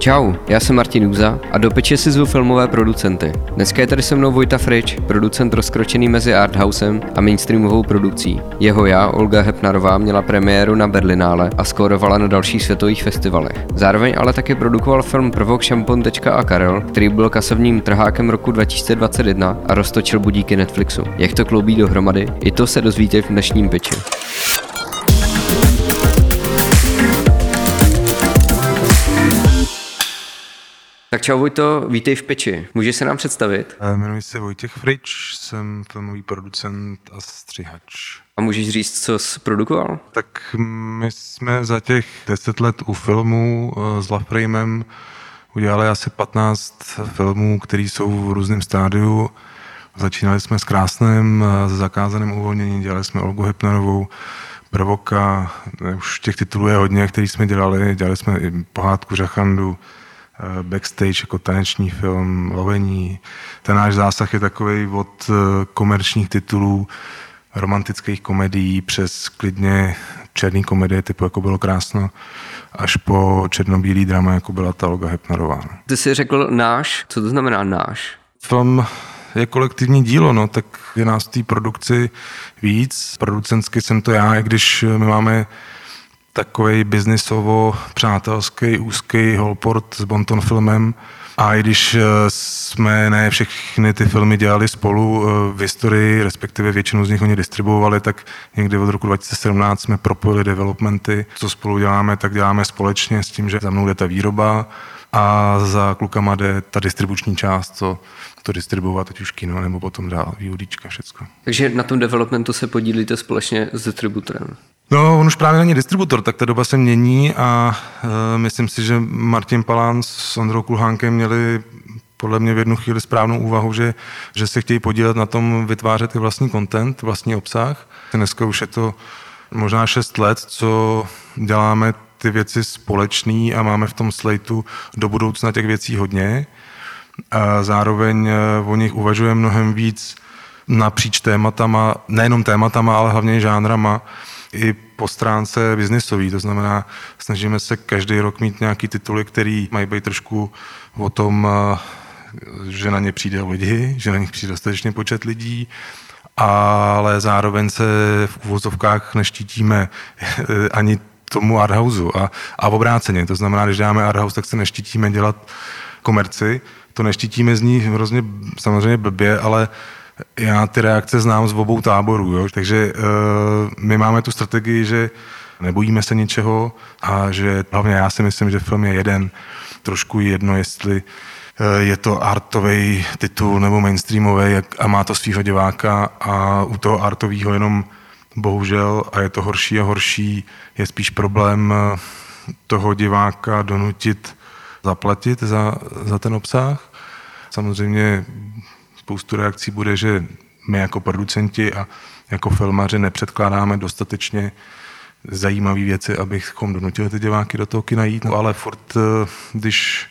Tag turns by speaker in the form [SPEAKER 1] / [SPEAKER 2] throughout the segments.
[SPEAKER 1] Čau, já jsem Martin Úza a do peče si zvu filmové producenty. Dneska je tady se mnou Vojta Frič, producent rozkročený mezi arthousem a mainstreamovou produkcí. Jeho já, Olga Hepnarová, měla premiéru na Berlinále a skórovala na dalších světových festivalech. Zároveň ale taky produkoval film Prvok Šampon. a Karel, který byl kasovním trhákem roku 2021 a roztočil budíky Netflixu. Jak to kloubí dohromady, i to se dozvíte v dnešním peči. Tak čau Vojto, vítej v peči. Můžeš se nám představit?
[SPEAKER 2] Jmenuji se Vojtěch Frič, jsem filmový producent a střihač.
[SPEAKER 1] A můžeš říct, co jsi produkoval?
[SPEAKER 2] Tak my jsme za těch deset let u filmu eh, s Laframem udělali asi 15 filmů, které jsou v různém stádiu. Začínali jsme s Krásným, eh, s zakázaným uvolněním, dělali jsme Olgu Hypnerovou, Prvoka, už těch titulů je hodně, který jsme dělali. Dělali jsme i pohádku Žachandu, Eh, backstage jako taneční film, lovení. Ten náš zásah je takový od eh, komerčních titulů, romantických komedií přes klidně černý komedie typu jako bylo krásno, až po černobílý drama, jako byla ta Olga Hepnarová.
[SPEAKER 1] Ty jsi řekl náš, co to znamená náš?
[SPEAKER 2] Film je kolektivní dílo, no, tak je nás v té produkci víc. Producentsky jsem to já, i když my máme takový biznisovo přátelský, úzký holport s Bonton filmem. A i když eh, jsme ne všechny ty filmy dělali spolu eh, v historii, respektive většinu z nich oni distribuovali, tak někdy od roku 2017 jsme propojili developmenty. Co spolu děláme, tak děláme společně s tím, že za mnou jde ta výroba a za klukama jde ta distribuční část, co to distribuovat, ať už kino nebo potom dál, výhodíčka, všecko.
[SPEAKER 1] Takže na tom developmentu se podílíte společně s distributorem?
[SPEAKER 2] No, on už právě není distributor, tak ta doba se mění a uh, myslím si, že Martin Palán s Ondrou Kulhánkem měli podle mě v jednu chvíli správnou úvahu, že, že se chtějí podílet na tom vytvářet i vlastní content, vlastní obsah. Dneska už je to možná šest let, co děláme ty věci společný a máme v tom slejtu do budoucna těch věcí hodně. A zároveň e, o nich uvažujeme mnohem víc napříč tématama, nejenom tématama, ale hlavně žánrama i po stránce biznisový, to znamená, snažíme se každý rok mít nějaký tituly, který mají být trošku o tom, eh, že na ně přijde lidi, že na nich přijde dostatečně počet lidí, ale zároveň se v uvozovkách neštítíme eh, ani tomu arthouseu a, a obráceně. To znamená, když děláme arthouse, tak se neštítíme dělat komerci, to neštítíme z ní hrozně samozřejmě blbě, ale já ty reakce znám z obou táborů, jo? takže uh, my máme tu strategii, že nebojíme se ničeho a že hlavně já si myslím, že film je jeden, trošku jedno, jestli uh, je to artový titul nebo mainstreamový a má to svého diváka a u toho artového jenom bohužel, a je to horší a horší, je spíš problém eh, toho diváka donutit zaplatit za, za ten obsah. Samozřejmě spoustu reakcí bude, že my jako producenti a jako filmaři nepředkládáme dostatečně zajímavé věci, abychom donutili ty diváky do toho kina jít, no, ale furt, eh, když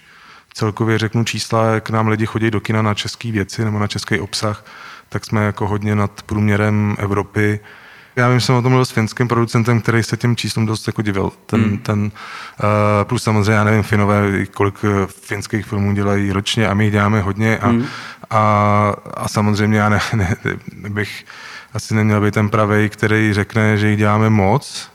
[SPEAKER 2] celkově řeknu čísla, jak nám lidi chodí do kina na české věci nebo na český obsah, tak jsme jako hodně nad průměrem Evropy já vím, jsem o tom mluvil s finským producentem, který se těm číslům dost jako divil. Ten, hmm. ten, uh, plus samozřejmě, já nevím, Finové, kolik eh, finských filmů dělají ročně a my jich děláme hodně a, hmm. a, a samozřejmě já ne, ne, bych asi neměl být ten pravej, který řekne, že jich děláme moc,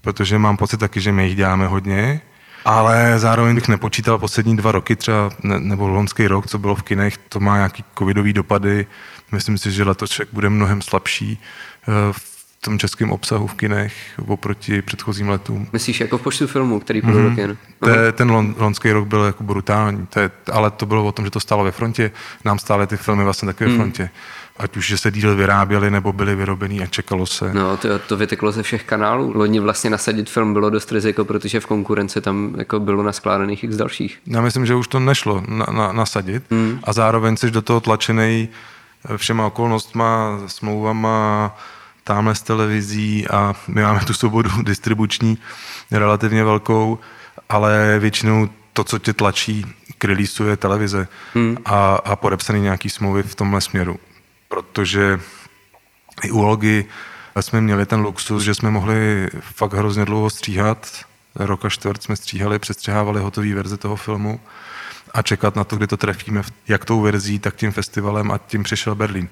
[SPEAKER 2] protože mám pocit taky, že my jich děláme hodně, ale zároveň bych nepočítal poslední dva roky třeba, ne, nebo loňský rok, co bylo v kinech, to má nějaký covidový dopady. Myslím si, že letošek bude mnohem slabší eh, v tom českém obsahu v kinech oproti předchozím letům.
[SPEAKER 1] Myslíš jako v počtu filmů, který půjde mm-hmm. kin?
[SPEAKER 2] Te, ten lon, lonský rok byl jako brutální, te, ale to bylo o tom, že to stálo ve frontě, nám stály ty filmy vlastně taky mm. ve mhm. frontě. Ať už, že se díly vyráběly nebo byly vyrobený a čekalo se.
[SPEAKER 1] No, to, to vyteklo ze všech kanálů. Loni vlastně nasadit film bylo dost riziko, protože v konkurenci tam jako bylo naskládaných x dalších.
[SPEAKER 2] Já myslím, že už to nešlo na, na, nasadit mm. a zároveň jsi do toho tlačený všema okolnostma, smlouvama, tamhle z televizí a my máme tu svobodu distribuční relativně velkou, ale většinou to, co tě tlačí k releaseu je televize hmm. a, a podepsaný nějaký smlouvy v tomhle směru. Protože i u Olgy jsme měli ten luxus, že jsme mohli fakt hrozně dlouho stříhat rok a čtvrt jsme stříhali, přestřihávali hotové verze toho filmu a čekat na to, kdy to trefíme, jak tou verzí, tak tím festivalem a tím přišel Berlín.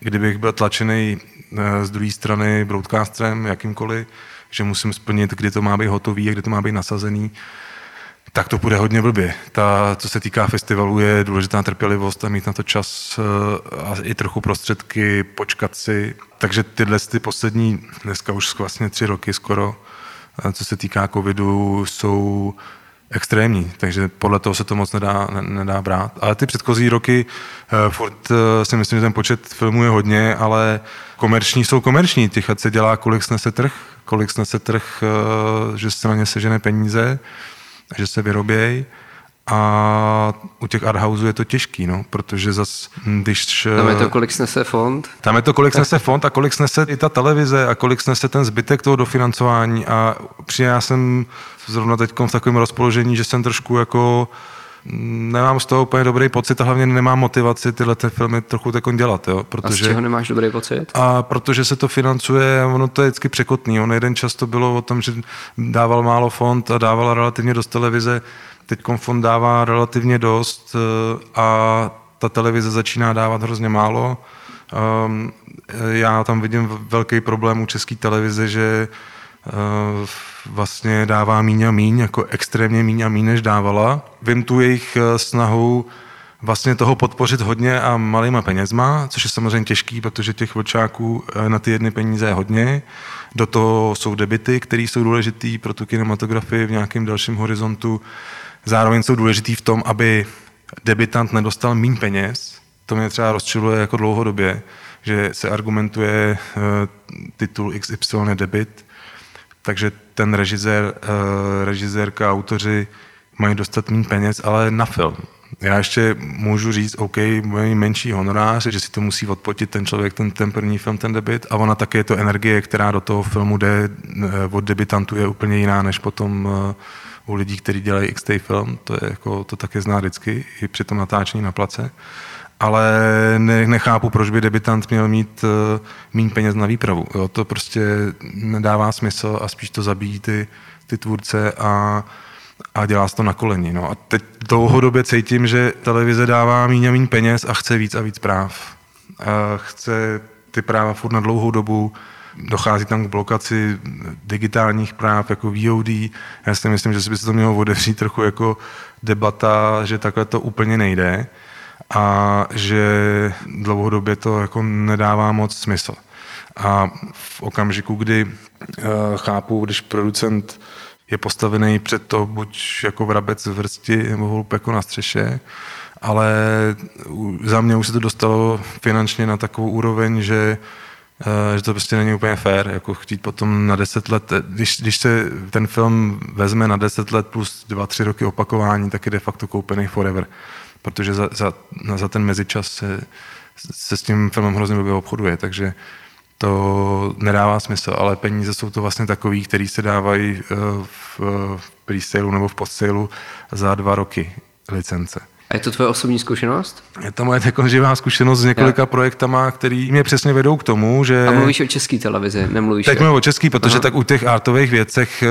[SPEAKER 2] Kdybych byl tlačený eh, z druhé strany broadcasterem, jakýmkoliv, že musím splnit, kdy to má být hotový a kdy to má být nasazený, tak to bude hodně blbě. Ta, co se týká festivalu, je důležitá trpělivost a mít na to čas eh, a i trochu prostředky, počkat si. Takže tyhle ty poslední, dneska už vlastně tři roky skoro, eh, co se týká covidu, jsou extrémní, takže podle toho se to moc nedá, nedá brát. Ale ty předchozí roky, uh, furt uh, si myslím, že ten počet filmů je hodně, ale komerční jsou komerční. Těch se dělá, kolik snese trh, kolik snese trh, uh, že se na ně sežene peníze, že se vyrobějí. A u těch arthouseů je to těžký, no, protože zas, když...
[SPEAKER 1] Tam je to, kolik snese fond?
[SPEAKER 2] Tam je to, kolik snese fond a kolik snese i ta televize a kolik snese ten zbytek toho dofinancování. A při já jsem zrovna teď v takovém rozpoložení, že jsem trošku jako nemám z toho úplně dobrý pocit a hlavně nemám motivaci tyhle ty filmy trochu takon dělat. Jo,
[SPEAKER 1] protože, a z čeho nemáš dobrý pocit?
[SPEAKER 2] A protože se to financuje, ono to je vždycky překotný. On jeden čas to bylo o tom, že dával málo fond a dával relativně dost televize. Teď fond dává relativně dost eh, a ta televize začíná dávat hrozně málo. Um, já tam vidím velký problém u české televize, že uh, vlastně dává míň a míň, jako extrémně míň a míň, než dávala. Vím tu jejich eh, snahu vlastně toho podpořit hodně a malýma penězma, což je samozřejmě těžký, protože těch vlčáků eh, na ty jedny peníze je hodně. Do toho jsou debity, které jsou důležitý pro tu kinematografii v nějakém dalším horizontu. Zároveň jsou důležitý v tom, aby debitant nedostal míň peněz. To mě třeba rozčiluje jako dlouhodobě, že se argumentuje eh, titul XY debit, takže ten režisér, eh, režisérka, autoři mají dostat méně peněz, ale na film. Já ještě můžu říct, OK, mají menší honorář, že si to musí odpotit ten člověk, ten, ten první film, ten debit, a ona také je to energie, která do toho filmu jde eh, od debitantů je úplně jiná, než potom u lidí, kteří dělají x film, to, je jako, to také zná vždycky, i při tom natáčení na place ale ne, nechápu, proč by debitant měl mít uh, méně peněz na výpravu. Jo, to prostě nedává smysl a spíš to zabíjí ty, ty tvůrce a, a dělá se to na koleni. No. A teď dlouhodobě cítím, že televize dává méně a méně peněz a chce víc a víc práv. A chce ty práva furt na dlouhou dobu, dochází tam k blokaci digitálních práv jako VOD. Já si myslím, že by se to mělo otevřít trochu jako debata, že takhle to úplně nejde a že dlouhodobě to jako nedává moc smysl. A v okamžiku, kdy uh, chápu, když producent je postavený před to buď jako vrabec v vrsti nebo hlup jako na střeše, ale za mě už se to dostalo finančně na takovou úroveň, že eh, že to prostě není úplně fair, jako chtít potom na deset let, když, když se ten film vezme na deset let plus dva, tři roky opakování, tak je de facto koupený forever protože za, za, za ten mezičas se, se s tím filmem hrozně blbě obchoduje, takže to nedává smysl, ale peníze jsou to vlastně takový, které se dávají eh, v, v pre nebo v postsailu za dva roky licence.
[SPEAKER 1] A je to tvoje osobní zkušenost?
[SPEAKER 2] Je to moje jako živá zkušenost s několika ja. projektama, který mě přesně vedou k tomu, že...
[SPEAKER 1] A mluvíš o české televizi, nemluvíš
[SPEAKER 2] Teď mluvím o český, protože Aha. tak u těch artových věcech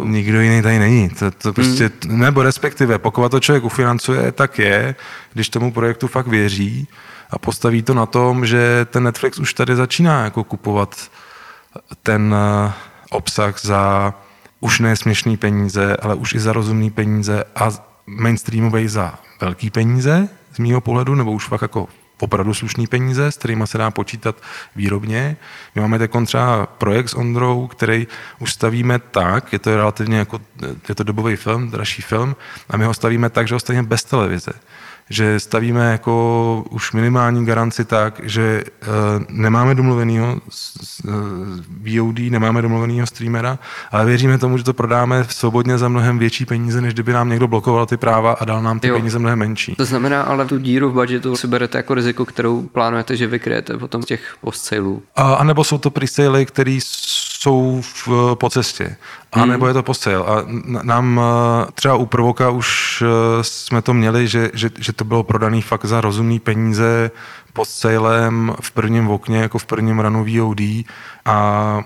[SPEAKER 2] uh, nikdo jiný tady není. To, to prostě, hmm. nebo respektive, pokud to člověk ufinancuje, tak je, když tomu projektu fakt věří a postaví to na tom, že ten Netflix už tady začíná jako kupovat ten uh, obsah za už ne směšný peníze, ale už i za rozumný peníze a mainstreamový za velký peníze z mýho pohledu, nebo už fakt jako opravdu slušný peníze, s kterými se dá počítat výrobně. My máme teď třeba projekt s Ondrou, který už stavíme tak, je to relativně jako, je to dobový film, dražší film, a my ho stavíme tak, že ho stavíme bez televize že stavíme jako už minimální garanci tak, že uh, nemáme domluvenýho uh, eh, VOD, nemáme domluvenýho streamera, ale věříme tomu, že to prodáme svobodně za mnohem větší peníze, než kdyby nám někdo blokoval ty práva a dal nám ty jo. peníze mnohem menší.
[SPEAKER 1] To znamená, ale tu díru v budgetu si berete jako riziko, kterou plánujete, že vykryjete potom z těch post-saleů.
[SPEAKER 2] A, a nebo jsou to pre které jsou v, po cestě. A hmm. nebo je to posel. A nám eh, třeba u Provoka už eh, jsme to měli, že, že, že to bylo prodaný fakt za rozumný peníze pod sejlem v prvním okně, jako v prvním ranu VOD a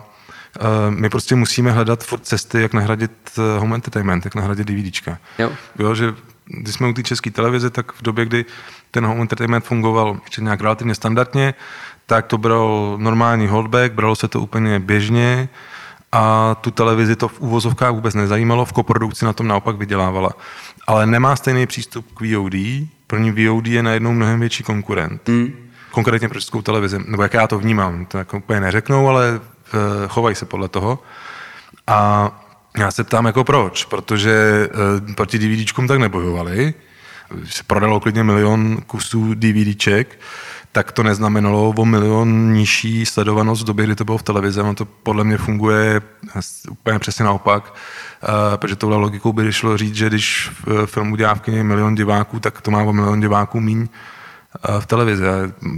[SPEAKER 2] my prostě musíme hledat furt cesty, jak nahradit eh, home entertainment, jak nahradit DVDčka.
[SPEAKER 1] Jo.
[SPEAKER 2] jo že když jsme u té české televize, tak v době, kdy ten home entertainment fungoval ještě nějak relativně standardně, tak to bral normální holdback, bralo se to úplně běžně a tu televizi to v úvozovkách vůbec nezajímalo, v koprodukci na tom naopak vydělávala. Ale nemá stejný přístup k VOD, pro ní VOD je najednou mnohem větší konkurent. Mm. Konkrétně pro českou televizi, nebo jak já to vnímám, to jako úplně neřeknou, ale uh, chovají se podle toho. A já se ptám jako proč, protože uh, proti DVDčkům tak nebojovali, se prodalo klidně milion kusů DVDček, tak to neznamenalo o milion nižší sledovanost v době, kdy to bylo v televizi. Ono to podle mě funguje úplně přesně naopak, uh, protože touhle logikou by šlo říct, že když v filmu dělá v kyně milion diváků, tak to má o milion diváků míň uh, v televizi.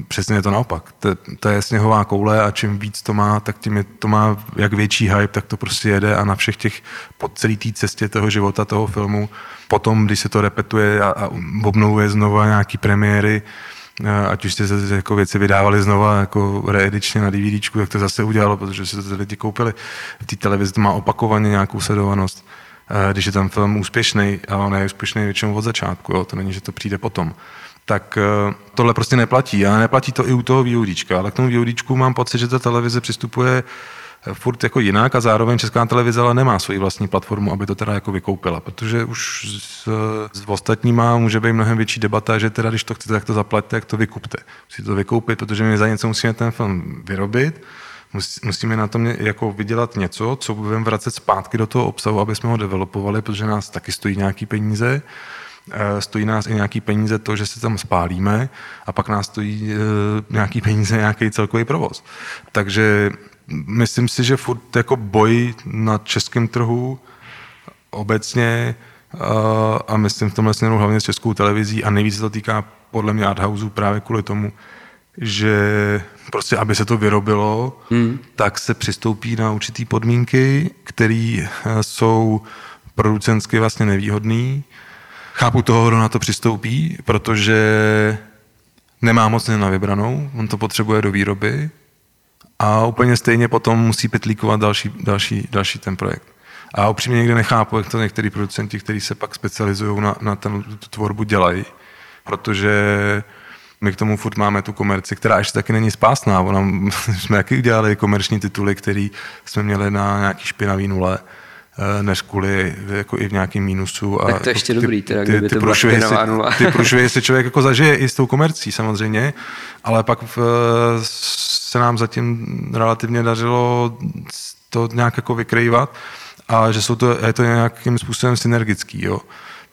[SPEAKER 2] Přesně je to naopak. To, to je sněhová koule a čím víc to má, tak tím je, to má jak větší hype, tak to prostě jede a na všech těch, po celé té cestě toho života, toho filmu, potom, když se to repetuje a, a obnovuje znova nějaký premiéry, ať už jste jako věci vydávali znova jako reedičně na DVDčku, tak to zase udělalo, protože se to lidi koupili. V té televizi to má opakovaně nějakou sledovanost. Když je ten film úspěšný, a on je úspěšný většinou od začátku, jo, to není, že to přijde potom tak e, tohle prostě neplatí. A neplatí to i u toho VODčka, ale k tomu VODčku mám pocit, že ta televize přistupuje furt jako jinak a zároveň Česká televize ale nemá svoji vlastní platformu, aby to teda jako vykoupila, protože už s, s ostatníma může být mnohem větší debata, že teda když to chcete, tak to zaplaťte, jak to vykupte. Musíte to vykoupit, protože my za něco musíme ten film vyrobit, musíme na tom jako vydělat něco, co budeme vracet zpátky do toho obsahu, aby jsme ho developovali, protože nás taky stojí nějaký peníze. Eh, stojí nás i nějaký peníze to, že se tam spálíme a pak nás stojí eh, nějaký peníze nějaký celkový provoz. Takže myslím si, že furt jako boj na českém trhu obecně a myslím v tomhle směru hlavně s českou televizí a nejvíc se to týká podle mě arthouse právě kvůli tomu, že prostě, aby se to vyrobilo, hmm. tak se přistoupí na určitý podmínky, které e, jsou producensky vlastně nevýhodné. Chápu toho, kdo na to přistoupí, protože nemá moc na vybranou, on to potřebuje do výroby, a úplně stejně potom musí petlíkovat další, další, další ten projekt. A upřímně někde nechápu, jak to některý producenti, kteří se pak specializují na, na ten, tu tvorbu, dělají, protože my k tomu furt máme tu komerci, která ještě taky není spásná. Ona, jsme taky udělali komerční tituly, které jsme měli na nějaký špinavý nule než kvůli jako i v nějakém mínusu.
[SPEAKER 1] A tak to je ještě ty, dobrý, teda, ty, ty, ty, průšvihy si,
[SPEAKER 2] ty průšvihy si člověk jako zažije i s tou komercí samozřejmě, ale pak v, se nám zatím relativně dařilo to nějak jako vykrývat a že jsou to, je to nějakým způsobem synergický. Jo.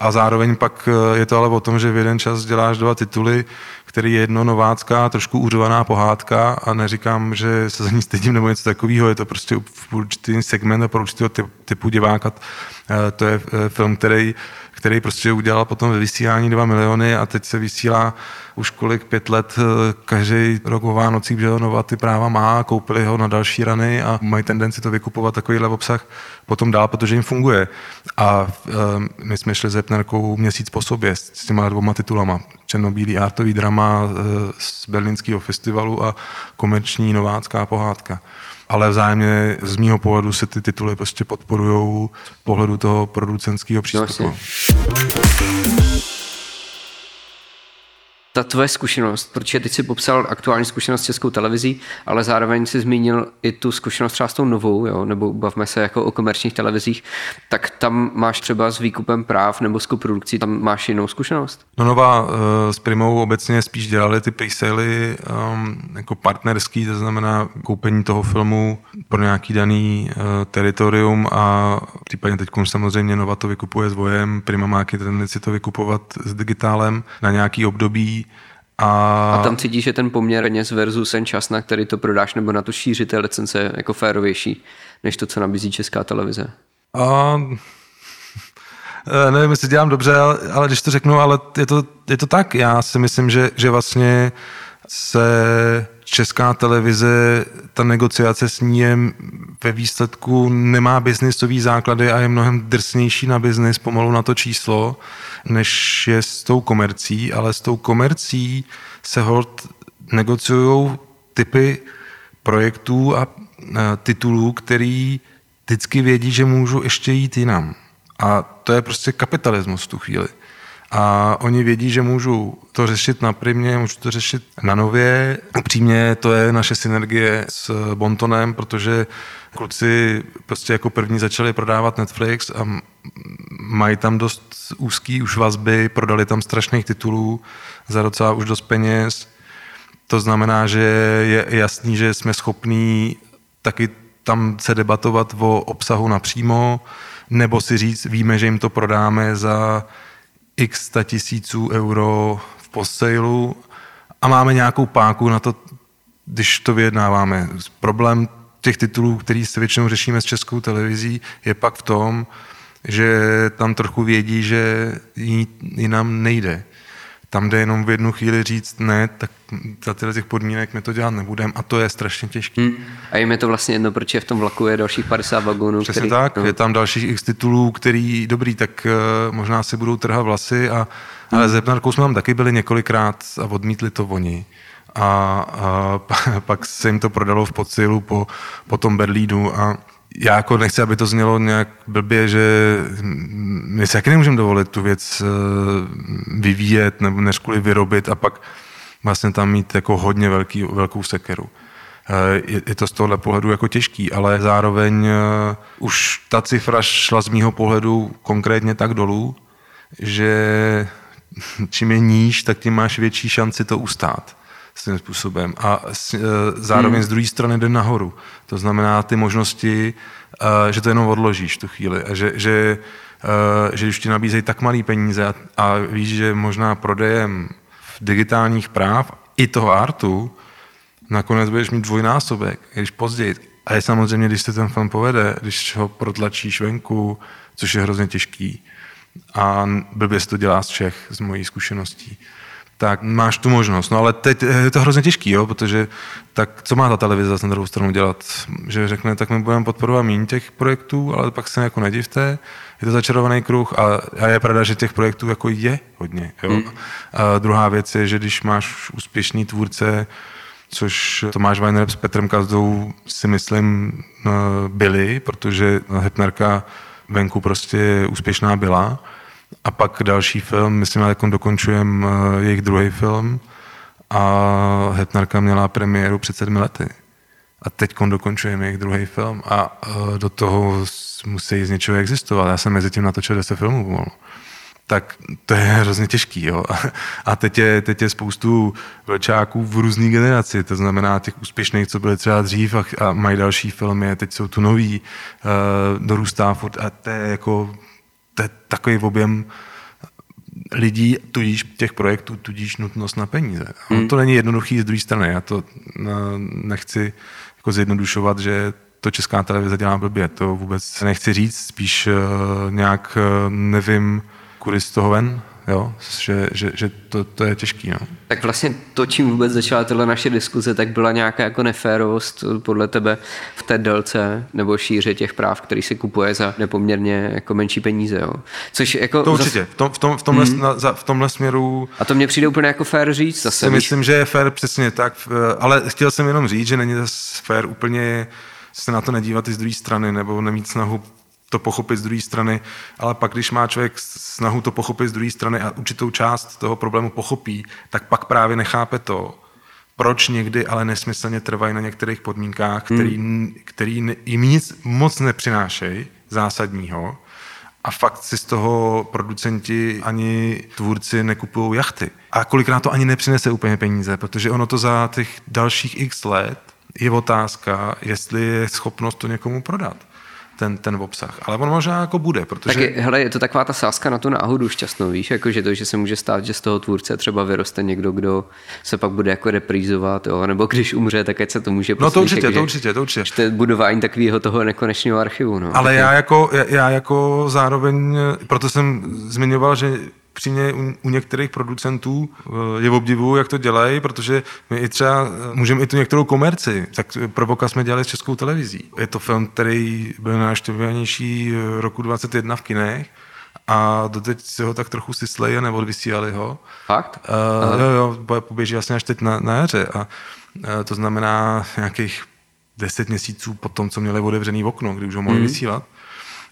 [SPEAKER 2] A zároveň pak eh, je to ale o tom, že v jeden čas děláš dva tituly, který je jedno novácká, trošku úřovaná pohádka a neříkám, že se za ní stydím nebo něco takového, je to prostě určitý segment a pro určitého typu diváka. Eh, to je eh, film, který který prostě udělal potom ve vysílání 2 miliony a teď se vysílá už kolik pět let, eh, každý rok o Vánocích, že Nova ty práva má, koupili ho na další rany a mají tendenci to vykupovat takovýhle obsah potom dál, protože jim funguje. A um, my jsme šli s Epnerkou měsíc po sobě s, s těma dvoma titulama. Černobílý artový drama uh, z berlínského festivalu a komerční novácká pohádka ale vzájemně z mýho pohledu se ty tituly prostě podporují z pohledu toho producentského přístupu. No,
[SPEAKER 1] ta tvoje zkušenost, protože teď si popsal aktuální zkušenost s českou televizí, ale zároveň si zmínil i tu zkušenost třeba s tou novou, jo, nebo bavme se jako o komerčních televizích, tak tam máš třeba s výkupem práv nebo s koprodukcí, tam máš jinou zkušenost?
[SPEAKER 2] No nová uh, s Primou obecně spíš dělali ty presely um, jako partnerský, to znamená koupení toho filmu pro nějaký daný uh, teritorium a případně teď samozřejmě Nova to vykupuje s Vojem, Prima má tendenci to vykupovat s digitálem na nějaký období a...
[SPEAKER 1] a tam cítíš, že ten poměr peněz versus ten čas, na který to prodáš, nebo na to šířit té licence jako férovější, než to, co nabízí česká televize? A...
[SPEAKER 2] Nevím, jestli dělám dobře, ale, ale když to řeknu, ale je to, je to tak. Já si myslím, že, že vlastně se česká televize, ta negociace s ní je ve výsledku nemá biznisový základy a je mnohem drsnější na biznis pomalu na to číslo, než je s tou komercí, ale s tou komercí se hold negociují typy projektů a titulů, který vždycky vědí, že můžu ještě jít jinam. A to je prostě kapitalismus v tu chvíli. A oni vědí, že můžu to řešit na primě, můžu to řešit na nově. Upřímně to je naše synergie s Bontonem, protože kluci prostě jako první začali prodávat Netflix a mají tam dost úzký už vazby, prodali tam strašných titulů za docela už dost peněz. To znamená, že je jasný, že jsme schopní taky tam se debatovat o obsahu napřímo, nebo si říct, víme, že jim to prodáme za x tisíců euro v posailu a máme nějakou páku na to, když to vyjednáváme. Problém těch titulů, který se většinou řešíme s českou televizí, je pak v tom, že tam trochu vědí, že jinam nejde. Tam jde jenom v jednu chvíli říct ne, tak za tyhle těch podmínek my to dělat nebudeme a to je strašně těžké. Hmm.
[SPEAKER 1] A jim je to vlastně jedno, protože v tom vlaku je dalších 50 vagónů.
[SPEAKER 2] Přesně který, tak, no. je tam dalších x titulů, který dobrý, tak uh, možná si budou trhat vlasy, a, hmm. ale s Hepnarkou jsme tam taky byli několikrát a odmítli to oni. A, a pak se jim to prodalo v podsilu po, po tom Berlínu a já jako nechci, aby to znělo nějak blbě, že my si taky nemůžeme dovolit tu věc eh, vyvíjet nebo než kvůli vyrobit a pak vlastně tam mít jako hodně velký, velkou sekeru. Eh, je, je to z tohohle pohledu jako těžký, ale zároveň uh, už ta cifra šla z mýho pohledu konkrétně tak dolů, že čím je níž, tak tím máš větší šanci to ustát svým způsobem. A e, zároveň hmm. z druhé strany jde nahoru. To znamená ty možnosti, e, že to jenom odložíš tu chvíli. A že, že, e, že když ti nabízejí tak malý peníze a, a víš, že možná prodejem digitálních práv i toho artu nakonec budeš mít dvojnásobek, když později. A je samozřejmě, když se ten film povede, když ho protlačíš venku, což je hrozně těžký. A blbě se to dělá z Čech, z mojí zkušeností tak máš tu možnost. No ale teď je to hrozně těžký, jo, protože tak co má ta televize na druhou stranu dělat? Že řekne, tak my budeme podporovat méně těch projektů, ale pak se jako nedivte, je to začarovaný kruh a, a je pravda, že těch projektů jako je hodně. Jo? Hmm. A druhá věc je, že když máš úspěšný tvůrce, což Tomáš Weiner s Petrem Kazdou si myslím byli, protože Hepnerka venku prostě úspěšná byla, a pak další film, myslím, že dokončujeme eh, jejich druhý film a Hetnarka měla premiéru před sedmi lety. A teď dokončujeme jejich druhý film a eh, do toho musí z něčeho existovat. Já jsem mezi tím natočil 10 filmů pomalu. Tak to je hrozně těžký. Jo? A teď je, teď je spoustu vlčáků v různé generaci, to znamená těch úspěšných, co byly třeba dřív a, a mají další filmy, teď jsou tu noví, uh, dorůstá furt a to je jako to je takový objem lidí, tudíž těch projektů, tudíž nutnost na peníze. Hmm. To není jednoduchý z druhé strany. Já to eh, nechci jako zjednodušovat, že to česká televize dělá blbě. To vůbec nechci říct, spíš uh, nějak uh, nevím, kudy z toho ven, jo? že, že, že to, to je těžký. No.
[SPEAKER 1] Tak vlastně to, čím vůbec začala tato naše diskuze, tak byla nějaká jako neférovost podle tebe v té delce nebo šíře těch práv, který se kupuje za nepoměrně jako menší peníze. Jo? Což jako
[SPEAKER 2] to určitě. V, tom, v, tom, v, tomhle, hmm. na, za, v tomhle směru...
[SPEAKER 1] A to mně přijde úplně jako fér říct zase.
[SPEAKER 2] Si myslím, že je fér přesně tak, ale chtěl jsem jenom říct, že není zase fér úplně se na to nedívat i z druhé strany, nebo nemít snahu to pochopit z druhé strany, ale pak, když má člověk snahu to pochopit z druhé strany a určitou část toho problému pochopí, tak pak právě nechápe to, proč někdy ale nesmyslně trvají na některých podmínkách, který, hmm. který jim nic moc nepřinášejí zásadního a fakt si z toho producenti ani tvůrci nekupují jachty. A kolikrát to ani nepřinese úplně peníze, protože ono to za těch dalších x let je otázka, jestli je schopnost to někomu prodat ten, ten obsah. Ale on možná jako bude, protože...
[SPEAKER 1] Tak je, hele, je to taková ta sázka na tu náhodu šťastnou, víš, jako že to, že se může stát, že z toho tvůrce třeba vyroste někdo, kdo se pak bude jako reprízovat, jo, nebo když umře, tak ať se to může
[SPEAKER 2] No to určitě, jako, to určitě, to určitě.
[SPEAKER 1] To je budování takového toho nekonečného archivu. No.
[SPEAKER 2] Ale já jako, já jako zároveň, proto jsem zmiňoval, že přímě u, některých producentů eh, je v obdivu, jak to dělají, protože my i třeba eh, můžeme i tu některou komerci, tak Provoka jsme dělali s českou televizí. Je to film, který byl náštěvnější eh, roku 21 v kinech a doteď si ho tak trochu syslej a neodvysílali ho.
[SPEAKER 1] Fakt?
[SPEAKER 2] Uh, jo, jo, poběží vlastně až teď na, na jaře a uh, to znamená nějakých deset měsíců po tom, co měli otevřený okno, kdy už ho mohli mm. vysílat.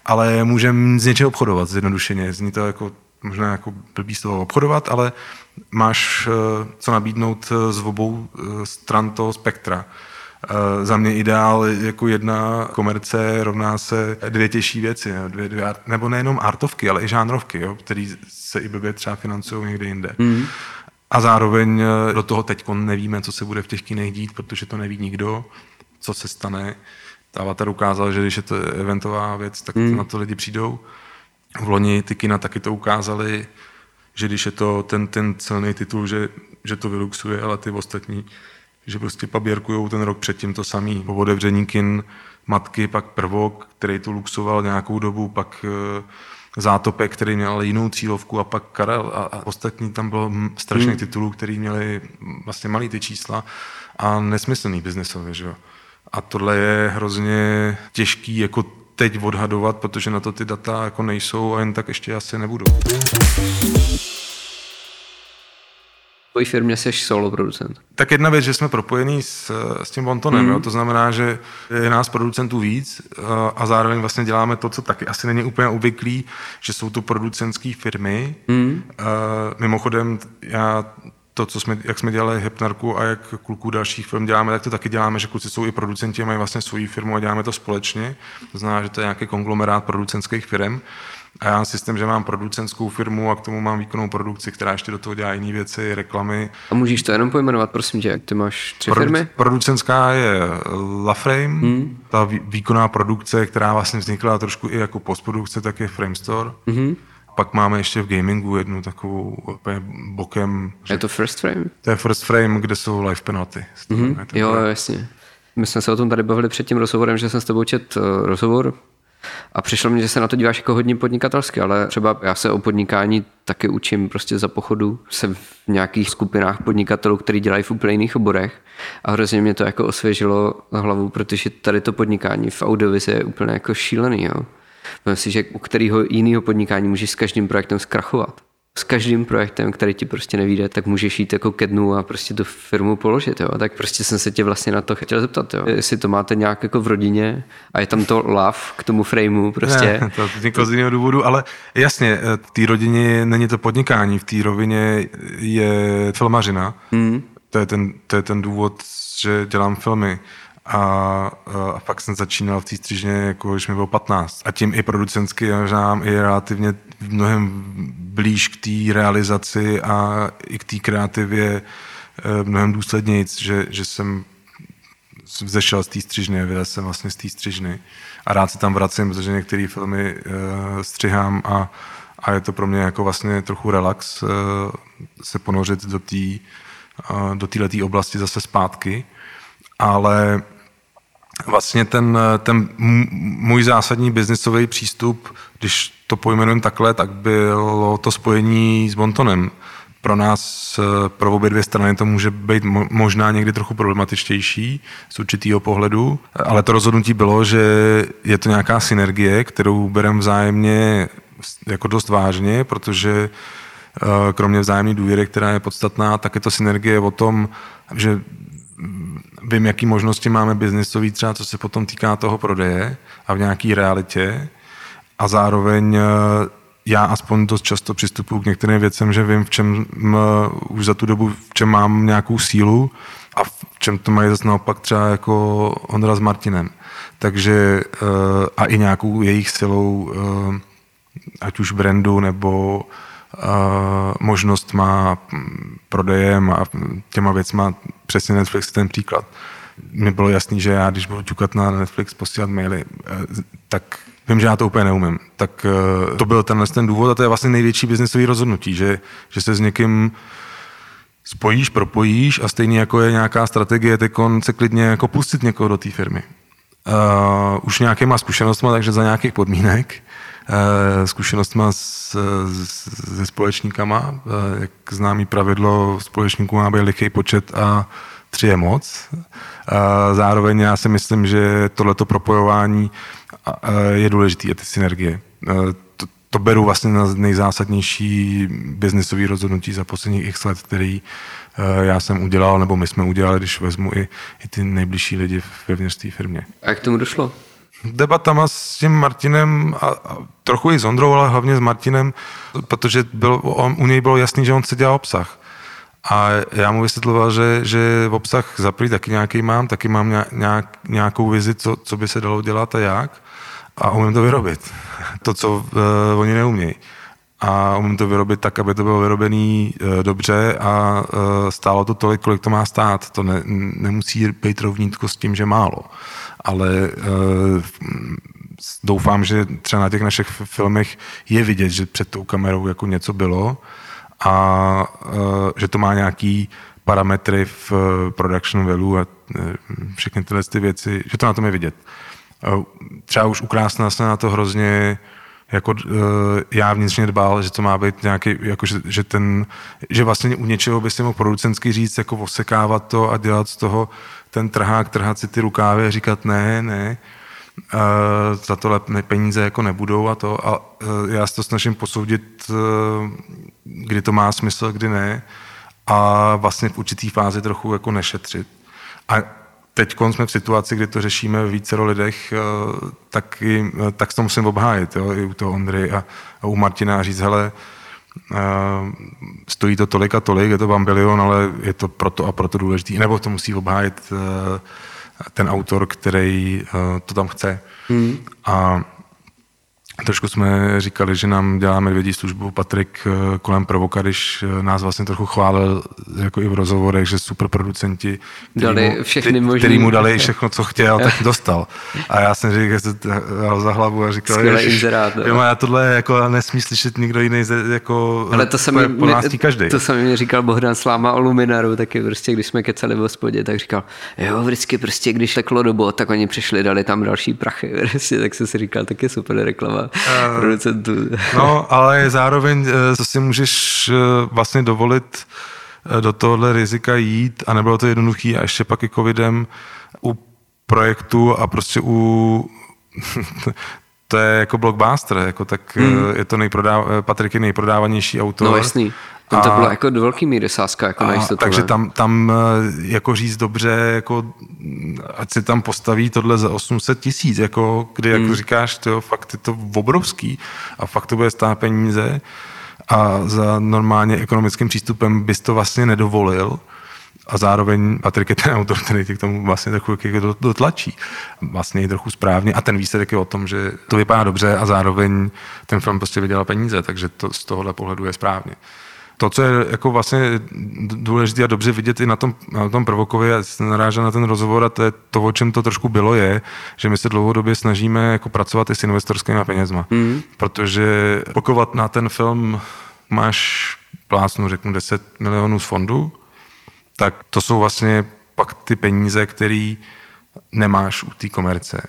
[SPEAKER 2] Ale můžeme z něčeho obchodovat zjednodušeně. Zní to jako možná jako blbý slovo obchodovat, ale máš eh, co nabídnout eh, z obou eh, stran toho spektra. Za mě ideál jako jedna komerce rovná se dvě těžší věci, dvě, dvě, nebo nejenom artovky, ale i žánrovky, jo, které se i blbě třeba financují někde jinde. Mm. A zároveň do toho teď nevíme, co se bude v těch kinech dít, protože to neví nikdo, co se stane. Avatar ukázal, že když je to eventová věc, tak mm. na to lidi přijdou. V loni ty kina taky to ukázali, že když je to ten, ten celný titul, že, že to vyluxuje, ale ty ostatní, že prostě paběrkujou ten rok předtím to samý. Po otevření kin matky, pak prvok, který to luxoval nějakou dobu, pak e, Zátopek, který měl jinou cílovku a pak Karel a, a ostatní tam bylo strašných hmm. titulů, který měli vlastně malý ty čísla a nesmyslný biznesově, že jo. A tohle je hrozně těžký jako teď odhadovat, protože na to ty data jako nejsou a jen tak ještě asi nebudou.
[SPEAKER 1] V tvojí firmě jsi solo producent.
[SPEAKER 2] Tak jedna věc, že jsme propojení s, s tím Bontonem, mm. jo? to znamená, že je nás producentů víc a, zároveň vlastně děláme to, co taky asi není úplně obvyklý, že jsou to producentské firmy. Mm. Mimochodem, já to, co jsme, jak jsme dělali Hypnarku a jak kluku dalších firm děláme, tak to taky děláme, že kluci jsou i producenti, mají vlastně svoji firmu a děláme to společně. To znamená, že to je nějaký konglomerát producentských firm. A já mám systém, že mám producentskou firmu a k tomu mám výkonnou produkci, která ještě do toho dělá jiné věci, reklamy.
[SPEAKER 1] A můžeš to jenom pojmenovat, prosím tě, ty máš tři Produ- firmy?
[SPEAKER 2] Producentská je LaFrame, hmm. ta výkonná produkce, která vlastně vznikla trošku i jako postprodukce, tak je Framestore. Hmm pak máme ještě v gamingu jednu takovou bokem.
[SPEAKER 1] Je to First Frame?
[SPEAKER 2] To je First Frame, kde jsou live penalty.
[SPEAKER 1] Mm-hmm. Jo, jasně. My jsme se o tom tady bavili před tím rozhovorem, že jsem s tebou čet uh, rozhovor a přišlo mi, že se na to díváš jako hodně podnikatelsky, ale třeba já se o podnikání taky učím prostě za pochodu. Jsem v nějakých skupinách podnikatelů, kteří dělají v úplně jiných oborech a hrozně mě to jako osvěžilo na hlavu, protože tady to podnikání v audiovizi je úplně jako šílený. Jo. Myslím si, že u kterého jiného podnikání můžeš s každým projektem zkrachovat. S každým projektem, který ti prostě nevíde, tak můžeš jít jako ke dnu a prostě tu firmu položit. Jo. Tak prostě jsem se tě vlastně na to chtěl zeptat. Jo. Jestli to máte nějak jako v rodině a je tam to love k tomu frameu prostě.
[SPEAKER 2] Ne, to je z jiného důvodu, ale jasně, eh, v té rodině není to podnikání, v té rovině je filmařina. Hmm. To, je ten, to je ten důvod, že dělám filmy a, a fakt jsem začínal v té střižně, jako když mi bylo 15. A tím i producentsky možná i relativně mnohem blíž k té realizaci a i k té kreativě eh, mnohem důsledněji, že, že jsem vzešel z té střižny, vydal jsem vlastně z té střižny a rád se tam vracím, protože některé filmy uh, střihám a, a je to pro mě jako vlastně trochu relax uh, se ponořit do té uh, do této oblasti zase zpátky ale vlastně ten, ten můj zásadní biznisový přístup, když to pojmenujeme takhle, tak bylo to spojení s Bontonem. Pro nás, pro obě dvě strany to může být možná někdy trochu problematičtější z určitého pohledu, ale to rozhodnutí bylo, že je to nějaká synergie, kterou bereme vzájemně jako dost vážně, protože eh, kromě vzájemné důvěry, která je podstatná, tak je to synergie o tom, že vím, jaký možnosti máme biznisový třeba, co se potom týká toho prodeje a v nějaké realitě a zároveň eh, já aspoň dost často přistupuji k některým věcem, že vím, v čem už za tu dobu, v čem mám nějakou sílu a v čem to mají zase naopak třeba jako Ondra s Martinem. Takže eh, a i nějakou jejich silou, eh, ať už brandu nebo možnost má prodejem a těma věcma, přesně Netflix ten příklad. Mně bylo jasný, že já, když budu ťukat na Netflix, posílat maily, eh, tak vím, že já to úplně neumím. Tak eh, to byl tenhle ten důvod a to je vlastně největší biznesový rozhodnutí, že, že se s někým spojíš, propojíš a stejně jako je nějaká strategie, tak on se klidně jako pustit někoho do té firmy. Uh, už nějakýma zkušenostmi, takže za nějakých podmínek. Eh, zkušenostma s, se společníkama. Eh, jak známý pravidlo, společníků má být lichý počet a tři je moc. Eh, zároveň já si myslím, že tohleto propojování je důležité, ty synergie. to beru vlastně na nejzásadnější biznisový rozhodnutí za posledních x let, který já jsem udělal, nebo my jsme udělali, když vezmu i, i ty nejbližší lidi vevnitř té firmě.
[SPEAKER 1] A jak tomu došlo?
[SPEAKER 2] Debatama s tím Martinem a, a trochu i s Ondrou, ale hlavně s Martinem, protože bylo, on, u něj bylo jasný, že on chce dělat obsah. A já mu vysvětloval, že, že v obsah za taky nějaký mám, taky mám nějak, nějakou vizi, co, co by se dalo dělat a jak. A umím to vyrobit. To, co uh, oni neumějí. A umím to vyrobit tak, aby to bylo vyrobený uh, dobře a uh, stálo to tolik, kolik to má stát. To ne, nemusí být rovnítko s tím, že málo. Ale uh, doufám, že třeba na těch našich filmech je vidět, že před tou kamerou jako něco bylo a že to má nějaký parametry v production value a všechny tyhle ty věci, že to na tom je vidět. Třeba už ukrásná se na to hrozně jako uh, já vnitřně dbal, že to má být nějaký, jako že, že, ten, že vlastně u něčeho by si mohl producentsky říct, jako osekávat to a dělat z toho ten trhák, trhat si ty rukávy a říkat ne, ne, uh, za to peníze jako nebudou a to. A uh, já se to snažím posoudit, uh, kdy to má smysl, kdy ne. A vlastně v určitý fázi trochu jako nešetřit. A teď jsme v situaci, kdy to řešíme v více lidech, tak, i, tak to musím obhájit, jo, i u toho Ondry a, a u Martina a říct, hele, stojí to tolik a tolik, je to bambilion, ale je to proto a proto důležitý. Nebo to musí obhájit ten autor, který to tam chce. Hmm. A Trošku jsme říkali, že nám dělá medvědí službu Patrik eh, kolem provoka, když eh, nás vlastně trochu chválil jako i v rozhovorech, že super producenti,
[SPEAKER 1] dali mu, všechny možný...
[SPEAKER 2] který mu dali všechno, co chtěl, tak dostal. A já jsem říkal, že se dal za hlavu a říkal,
[SPEAKER 1] že
[SPEAKER 2] jo, já tohle jako nesmí slyšet nikdo jiný, jako
[SPEAKER 1] Ale to jsem
[SPEAKER 2] po nás každý.
[SPEAKER 1] To jsem mi říkal Bohdan Sláma o Luminaru, taky prostě, když jsme kecali v hospodě, tak říkal, jo, vždycky prostě, když teklo do bod, tak oni přišli, dali tam další prachy, prostě, tak jsem si říkal, taky super reklama uh, producentů.
[SPEAKER 2] No, ale zároveň, eh, co si můžeš eh, vlastně dovolit do tohohle rizika jít a nebylo to jednoduché a ještě pak i covidem u projektu a prostě u to je jako blockbuster, jako tak hmm. je to nejprodáv, Patrik je nejprodávanější autor.
[SPEAKER 1] No jasný. Tam to bylo jako do velký míry sázka, jako na jistotu.
[SPEAKER 2] Takže tam, tam jako říct dobře, jako ať si tam postaví tohle za 800 tisíc, jako, kdy hmm. jako říkáš, to fakt je to obrovský a fakt to bude stát peníze a za normálně ekonomickým přístupem bys to vlastně nedovolil a zároveň Patrik je ten autor, který tě k tomu vlastně trochu jako dotlačí. Vlastně je trochu správně a ten výsledek je o tom, že to vypadá dobře a zároveň ten film prostě vydělal peníze, takže to z tohohle pohledu je správně to, co je jako vlastně důležité a dobře vidět i na tom, na tom provokově, já jsem narážel na ten rozhovor a to, je to, o čem to trošku bylo, je, že my se dlouhodobě snažíme jako pracovat i s investorskými penězma. Mm. Protože pokud na ten film máš plácnu, řeknu 10 milionů z fondu, tak to jsou vlastně pak ty peníze, které nemáš u té komerce.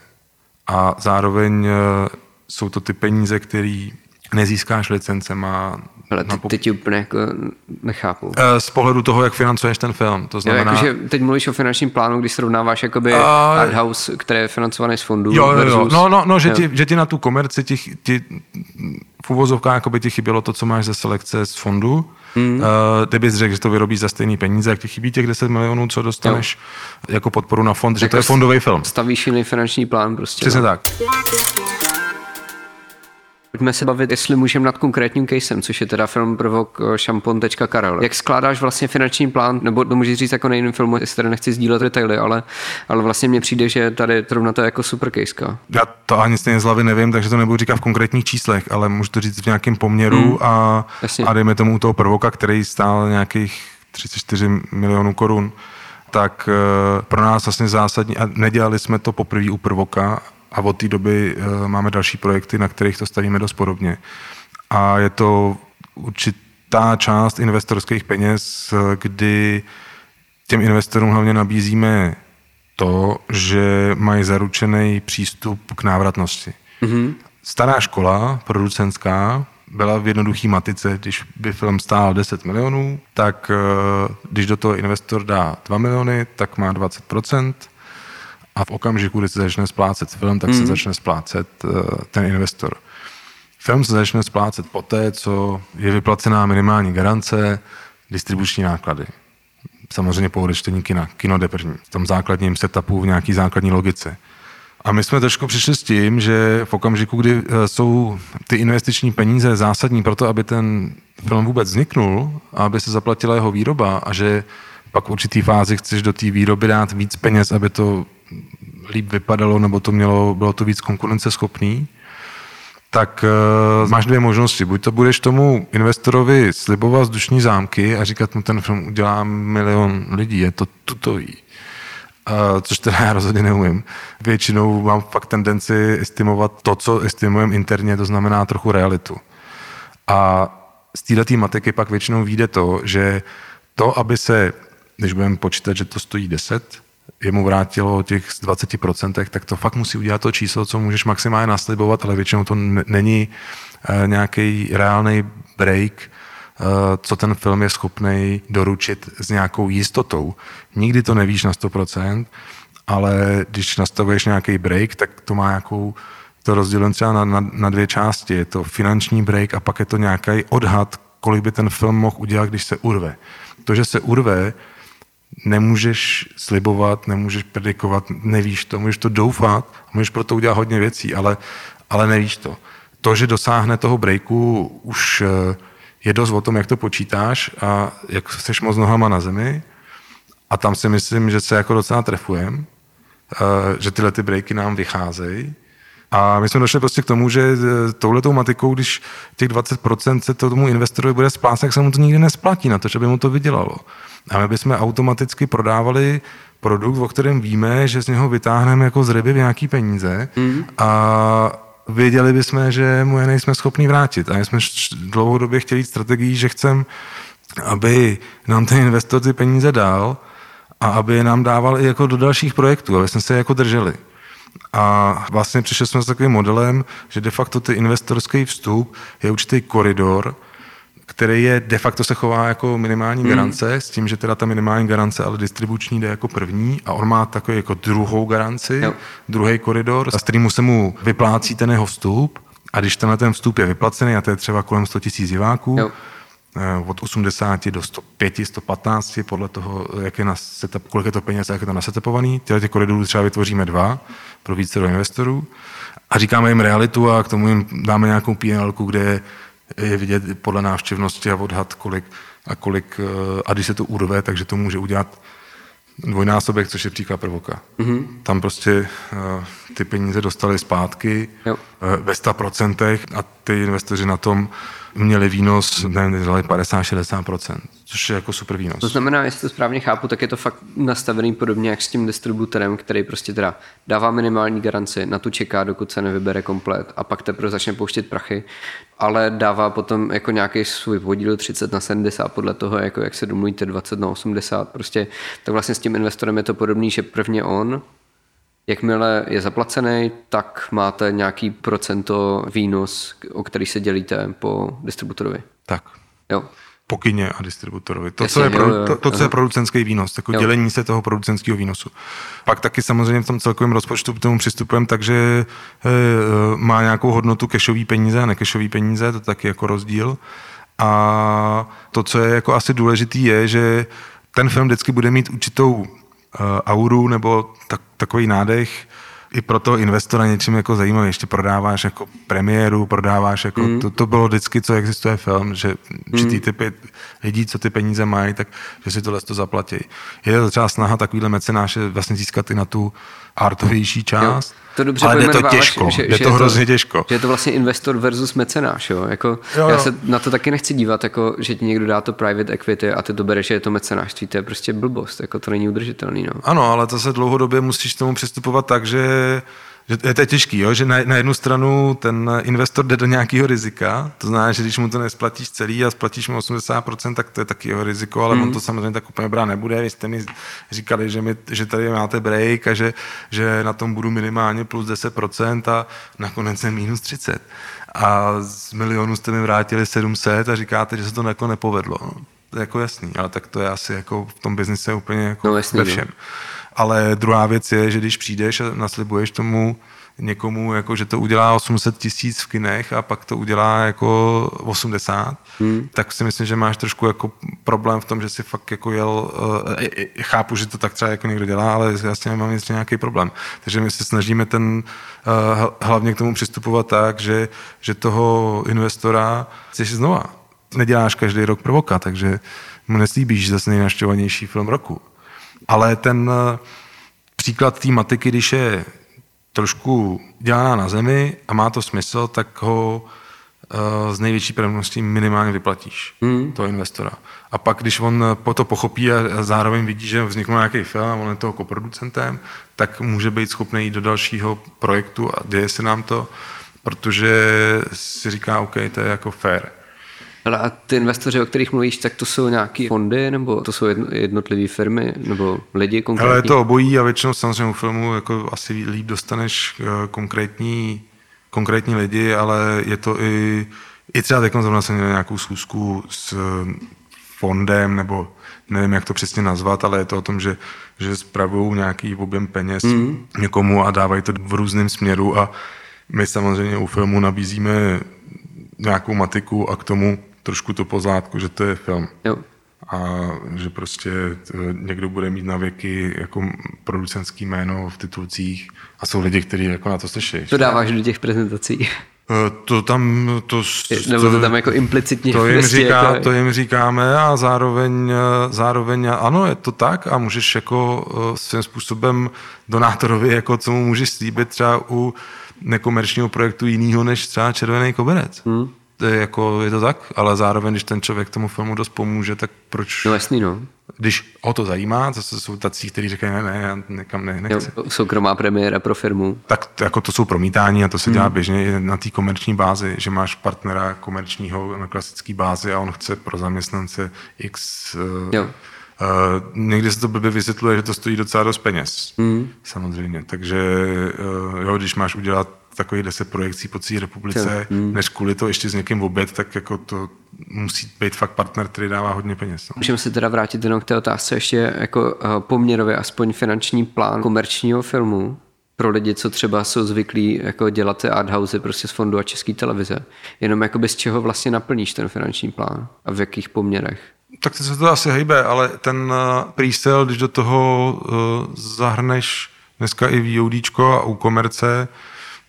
[SPEAKER 2] A zároveň eh, jsou to ty peníze, které nezískáš licencema,
[SPEAKER 1] ale ty, teď úplně jako nechápu.
[SPEAKER 2] Eh, z pohledu toho, jak financuješ ten film. To znamená...
[SPEAKER 1] Jo, jakože teď mluvíš o finančním plánu, když srovnáváš jakoby uh, Arthouse, které je financované z fondů.
[SPEAKER 2] Jo, versus... jo, no, no, no že, jo. Ti, že ti na tu komerci ti, ti v uvozovkách jakoby ti chybělo to, co máš ze selekce z fondu. Hmm. Uh, ty bys řekl, že to vyrobíš za stejný peníze, jak ti chybí těch 10 milionů, co dostaneš jo. jako podporu na fond, že jako to je fondový film.
[SPEAKER 1] Stavíš jiný finanční plán prostě.
[SPEAKER 2] Přesně
[SPEAKER 1] no.
[SPEAKER 2] tak.
[SPEAKER 1] Pojďme se bavit, jestli můžeme nad konkrétním casem, což je teda film prvok šampon.karel. Jak skládáš vlastně finanční plán, nebo to můžeš říct jako na jiném filmu, jestli tady nechci sdílet detaily, ale, ale vlastně mně přijde, že tady zrovna to je jako super case.
[SPEAKER 2] Já to ani stejně z hlavy nevím, takže to nebudu říkat v konkrétních číslech, ale můžu to říct v nějakém poměru hmm. a, a dejme tomu toho prvoka, který stál nějakých 34 milionů korun, tak uh, pro nás vlastně zásadní, a nedělali jsme to poprvé u prvoka, a od té doby uh, máme další projekty, na kterých to stavíme dost podobně. A je to určitá část investorských peněz, kdy těm investorům hlavně nabízíme to, že mají zaručený přístup k návratnosti. Mm-hmm. Stará škola, producentská, byla v jednoduchý matice, když by film stál 10 milionů, tak eh, když do toho investor dá 2 miliony, tak má 20%, a v okamžiku, kdy se začne splácet film, tak mm. se mhm. začne splácet uh, ten investor. Film se začne splácet poté, co je vyplacená minimální garance, distribuční náklady. Samozřejmě po odečtení kina. Kino jde první. V tom základním setupu, v nějaký základní logice. A my jsme trošku přišli s tím, že v okamžiku, kdy eh, jsou ty investiční peníze zásadní pro to, aby ten film vůbec vzniknul aby se zaplatila jeho výroba a že pak v určitý fázi chceš do té výroby dát víc peněz, aby to líp vypadalo nebo to mělo, bylo to víc konkurenceschopný, tak uh, máš dvě možnosti. Buď to budeš tomu investorovi slibovat vzdušní zámky a říkat mu, ten film udělá milion lidí, je to tutový. Uh, což teda já rozhodně neumím. Většinou mám fakt tendenci estimovat to, co estimujeme interně, to znamená trochu realitu. A z této matiky pak většinou vyjde to, že to, aby se, když budeme počítat, že to stojí 10, jemu vrátilo těch z 20%, tak to fakt musí udělat to číslo, co můžeš maximálně naslibovat, ale většinou to není eh, nějaký reálný break, eh, co ten film je schopný doručit s nějakou jistotou. Nikdy to nevíš na 100%, ale když nastavuješ nějaký break, tak to má nějakou to rozdělení třeba na, na, na dvě části. Je to finanční break a pak je to nějaký odhad, kolik by ten film mohl udělat, když se urve. To, že se urve, nemůžeš slibovat, nemůžeš predikovat, nevíš to, můžeš to doufat, můžeš pro to udělat hodně věcí, ale, ale nevíš to. To, že dosáhne toho breaku, už eh, je dost o tom, jak to počítáš a jak seš moc nohama na zemi. A tam si myslím, že se jako docela trefujeme, eh, že tyhle ty breaky nám vycházejí a my jsme došli prostě k tomu, že eh, touhletou matikou, když těch 20% se to tomu investorovi bude splácet, tak se mu to nikdy nesplatí na to, že by mu to vydělalo. A my bychom automaticky prodávali produkt, o kterém víme, že z něho vytáhneme jako z ryby nějaký peníze mm. a věděli bychom, že mu je nejsme schopni vrátit. A my jsme dlouhodobě chtěli jít strategii, že chceme, aby nám ten investor ty peníze dal a aby nám dával i jako do dalších projektů, aby jsme se jako drželi. A vlastně přišli jsme s takovým modelem, že de facto ty investorský vstup je určitý koridor, který je de facto se chová jako minimální hmm. garance, s tím, že teda ta minimální garance, ale distribuční jde jako první a on má takový jako druhou garanci, jo. druhý koridor, s kterým se mu vyplácí ten jeho vstup a když tenhle ten vstup je vyplacený, a to je třeba kolem 100 000 diváků, jo od 80 do 105, 115, podle toho, jak je na setup, kolik je to peněz, jak je to nasetupovaný. Tyhle ty koridory třeba vytvoříme dva pro více do investorů a říkáme jim realitu a k tomu jim dáme nějakou PNL, kde je vidět podle návštěvnosti a odhad, kolik a kolik, eh, a když se to urve, takže to může udělat dvojnásobek, což je příklad prvoka. Mm-hmm. Tam prostě uh, ty peníze dostali zpátky jo. uh, ve 100% a ty investoři na tom měli výnos, nevím, 50-60%, což je jako super výnos.
[SPEAKER 1] To znamená, jestli to správně chápu, tak je to fakt nastavený podobně jak s tím distributorem, který prostě teda dává minimální garanci, na tu čeká, dokud se nevybere komplet a pak teprve začne pouštět prachy, ale dává potom jako nějaký svůj podíl 30 na 70 podle toho, jako jak se domluvíte 20 na 80, prostě tak vlastně s tím investorem je to podobný, že prvně on Jakmile je zaplacený, tak máte nějaký procento výnos, o který se dělíte po distributorovi.
[SPEAKER 2] Tak.
[SPEAKER 1] Jo.
[SPEAKER 2] Po kině a distributorovi. To, Jasně, co je, pro, jo, jo. to, to, co je producentský výnos, takové dělení se toho producentského výnosu. Pak taky samozřejmě v tom celkovém rozpočtu k tomu přistupujeme, takže e, má nějakou hodnotu kešový peníze a nekešový peníze, to taky jako rozdíl. A to, co je jako asi důležitý, je, že ten film vždycky bude mít určitou auru nebo tak, takový nádech i pro toho investora něčím jako zajímavý. Ještě prodáváš jako premiéru, prodáváš jako, mm. to, to bylo vždycky, co existuje film, že mm. typy lidí, co ty peníze mají, tak že si tohle to zaplatí. Je to třeba snaha takovýhle mecenáše vlastně získat i na tu artovější část. Jo to dobře ale jde to těžko, že, jde že to hrozně to, těžko.
[SPEAKER 1] Že je to vlastně investor versus mecenáš, jo? Jako, jo, jo. Já se na to taky nechci dívat, jako, že ti někdo dá to private equity a ty to bereš, že je to mecenářství, to je prostě blbost, jako to není udržitelný. No.
[SPEAKER 2] Ano, ale to se dlouhodobě musíš tomu přistupovat tak, že že to je těžký, jo? že na, na jednu stranu ten investor jde do nějakého rizika, to znamená, že když mu to nesplatíš celý a splatíš mu 80%, tak to je taky jeho riziko, ale mm. on mhm. to samozřejmě tak úplně brát nebude. Vy jste mi říkali, že, mi, že tady máte break a že, že na tom budu minimálně plus 10% a nakonec je minus 30. A z milionu jste mi vrátili 700 a říkáte, že se to jako nepovedlo. No, to je jako jasný, ale tak to je asi jako v tom biznise úplně jako no, jasný, ve no. všem. No. Ale druhá věc je, že když přijdeš a naslibuješ tomu někomu, jako, že to udělá 800 tisíc v kinech a pak to udělá jako 80, hmm. tak si myslím, že máš trošku jako problém v tom, že si fakt jako jel, uh, chápu, že to tak třeba jako někdo dělá, ale jasně mám ještě nějaký problém. Takže my se snažíme ten uh, hlavně k tomu přistupovat tak, že, že toho investora chceš znova. Neděláš každý rok provoka, takže mu neslíbíš zase nejnaštěvovanější film roku. Ale ten uh, příklad té matiky, když je trošku dělaná na zemi a má to smysl, tak ho uh, z největší pravděpodobností minimálně vyplatíš, hmm. toho investora. A pak, když on po to pochopí a zároveň vidí, že vznikl nějaký film a on je toho koproducentem, tak může být schopný jít do dalšího projektu a děje se nám to, protože si říká, OK, to je jako fair.
[SPEAKER 1] Ale a ty investoři, o kterých mluvíš, tak to jsou nějaké fondy, nebo to jsou jednotlivé firmy, nebo lidi konkrétní?
[SPEAKER 2] Ale je to obojí a většinou samozřejmě u filmu jako asi líp dostaneš eh, konkrétní, konkrétní lidi, ale je to i, i třeba teď zrovna jsem měl nějakou schůzku s eh, fondem, nebo nevím, jak to přesně nazvat, ale je to o tom, že, že spravují nějaký objem peněz mm. někomu a dávají to v různém směru a my samozřejmě u filmu nabízíme nějakou matiku a k tomu trošku to pozádku, že to je film. Jo. A že prostě někdo bude mít na věky jako producentský jméno v titulcích a jsou lidi, kteří jako na to slyší.
[SPEAKER 1] To dáváš do těch prezentací?
[SPEAKER 2] Eh, to tam, to,
[SPEAKER 1] Nebo to, tam jako implicitně
[SPEAKER 2] to jim,
[SPEAKER 1] prostě
[SPEAKER 2] říká,
[SPEAKER 1] jako...
[SPEAKER 2] to jim říkáme a zároveň, eh, zároveň ano, je to tak a můžeš jako eh, svým způsobem donátorovi, jako co mu můžeš slíbit třeba u nekomerčního projektu jiného než třeba Červený koberec. Hmm jako, je to tak, ale zároveň, když ten člověk tomu filmu dost pomůže, tak proč...
[SPEAKER 1] No jasný, no.
[SPEAKER 2] Když ho to zajímá, zase jsou tací, kteří říkají, ne, ne, já nekam ne, nechci.
[SPEAKER 1] Jo, soukromá premiéra pro firmu.
[SPEAKER 2] Tak jako to jsou promítání a to se hmm. dělá běžně na té komerční bázi, že máš partnera komerčního na klasické bázi a on chce pro zaměstnance X... Eh, jo. Uh, někdy se to blbě vysvětluje, že to stojí docela dost peněz, mm. samozřejmě. Takže uh, jo, když máš udělat takových deset projekcí po celé republice, mm. než kvůli to ještě s někým oběd, tak jako to musí být fakt partner, který dává hodně peněz. No.
[SPEAKER 1] Můžeme se teda vrátit jenom k té otázce ještě jako uh, poměrově aspoň finanční plán komerčního filmu pro lidi, co třeba jsou zvyklí jako dělat arthouse prostě z fondu a české televize. Jenom jako bez čeho vlastně naplníš ten finanční plán a v jakých poměrech?
[SPEAKER 2] Tak se to asi hejbe, ale ten uh, pre když do toho uh, zahrneš dneska i VODčko a u komerce,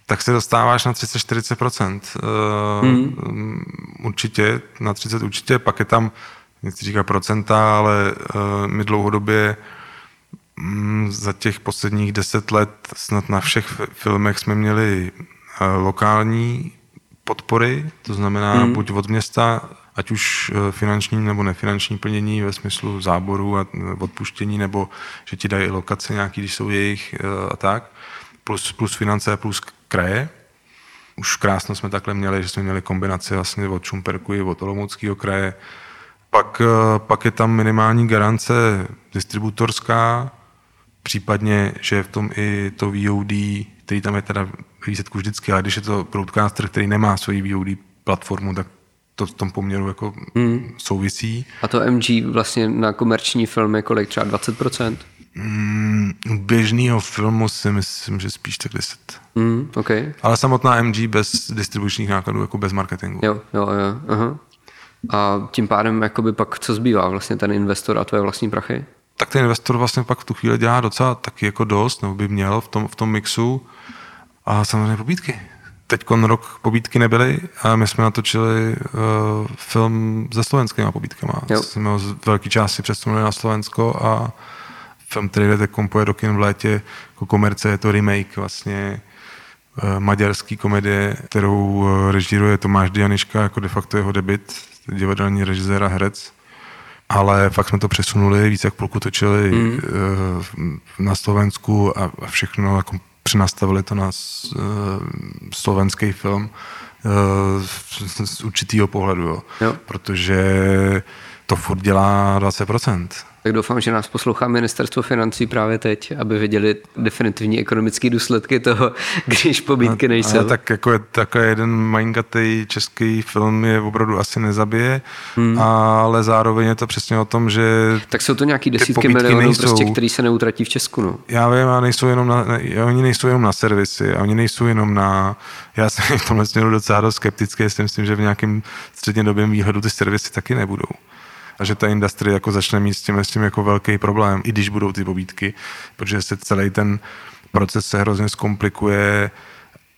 [SPEAKER 2] tak se dostáváš na 30-40%. Uh, hmm. Určitě, na 30 určitě, pak je tam, nechci říkat procenta, ale my dlouhodobě um, za těch posledních deset let snad na všech filmech jsme měli lokální podpory, to znamená hmm. buď od města, ať už finanční nebo nefinanční plnění ve smyslu záboru a odpuštění, nebo že ti dají lokace nějaký, když jsou jejich a tak, plus, plus finance plus kraje. Už krásno jsme takhle měli, že jsme měli kombinaci vlastně od Šumperku i od Olomouckého kraje. Pak, eh, pak je tam minimální garance distributorská, případně, že je v tom i to VOD, který tam je teda výsledku vždycky, ale když je to broadcaster, který nemá svoji VOD platformu, tak to v tom poměru jako hmm. souvisí.
[SPEAKER 1] A to MG vlastně na komerční film je kolik? Třeba 20%?
[SPEAKER 2] Mm, běžného filmu si myslím, že spíš tak 10.
[SPEAKER 1] Mm, okay.
[SPEAKER 2] Ale samotná MG bez distribučních nákladů, jako bez marketingu.
[SPEAKER 1] Jo, jo, jo. Aha. A tím pádem jakoby pak co zbývá vlastně ten investor a tvoje vlastní prachy?
[SPEAKER 2] Tak ten investor vlastně pak v tu chvíli dělá docela taky jako dost, nebo by měl v tom, v tom mixu. A samozřejmě pobídky. Teď rok pobídky nebyly a my jsme natočili uh, film se slovenskými pobídkama. Jo. Jsme ho z velké části přesunuli na Slovensko a film, který jde kompuje do kin v létě, jako komerce, je to remake vlastně uh, maďarský komedie, kterou uh, režíruje Tomáš Dianiška, jako de facto jeho debit, divadelní režisér a herec. Ale fakt jsme to přesunuli, více jak půlku točili mm. uh, na Slovensku a, a všechno jako přenastavili to na uh, slovenský film uh, z, z určitého pohledu, jo. Jo. protože to furt dělá 20%.
[SPEAKER 1] Tak doufám, že nás poslouchá ministerstvo financí právě teď, aby viděli definitivní ekonomické důsledky toho, když pobídky nejsou. Ale
[SPEAKER 2] tak jako je, takový jeden malingatý český film je opravdu asi nezabije, hmm. ale zároveň je to přesně o tom, že
[SPEAKER 1] Tak jsou to nějaký desítky milionů, nejsou, prostě, který se neutratí v Česku. No.
[SPEAKER 2] Já vím, a nejsou jenom na, ne, oni nejsou jenom na servisy, oni nejsou jenom na, já jsem v tomhle směru docela dost skeptický, si myslím, že v nějakém střednědobém výhledu ty servisy taky nebudou a že ta industrie jako začne mít s tím, s tím jako velký problém, i když budou ty pobídky, protože se celý ten proces se hrozně zkomplikuje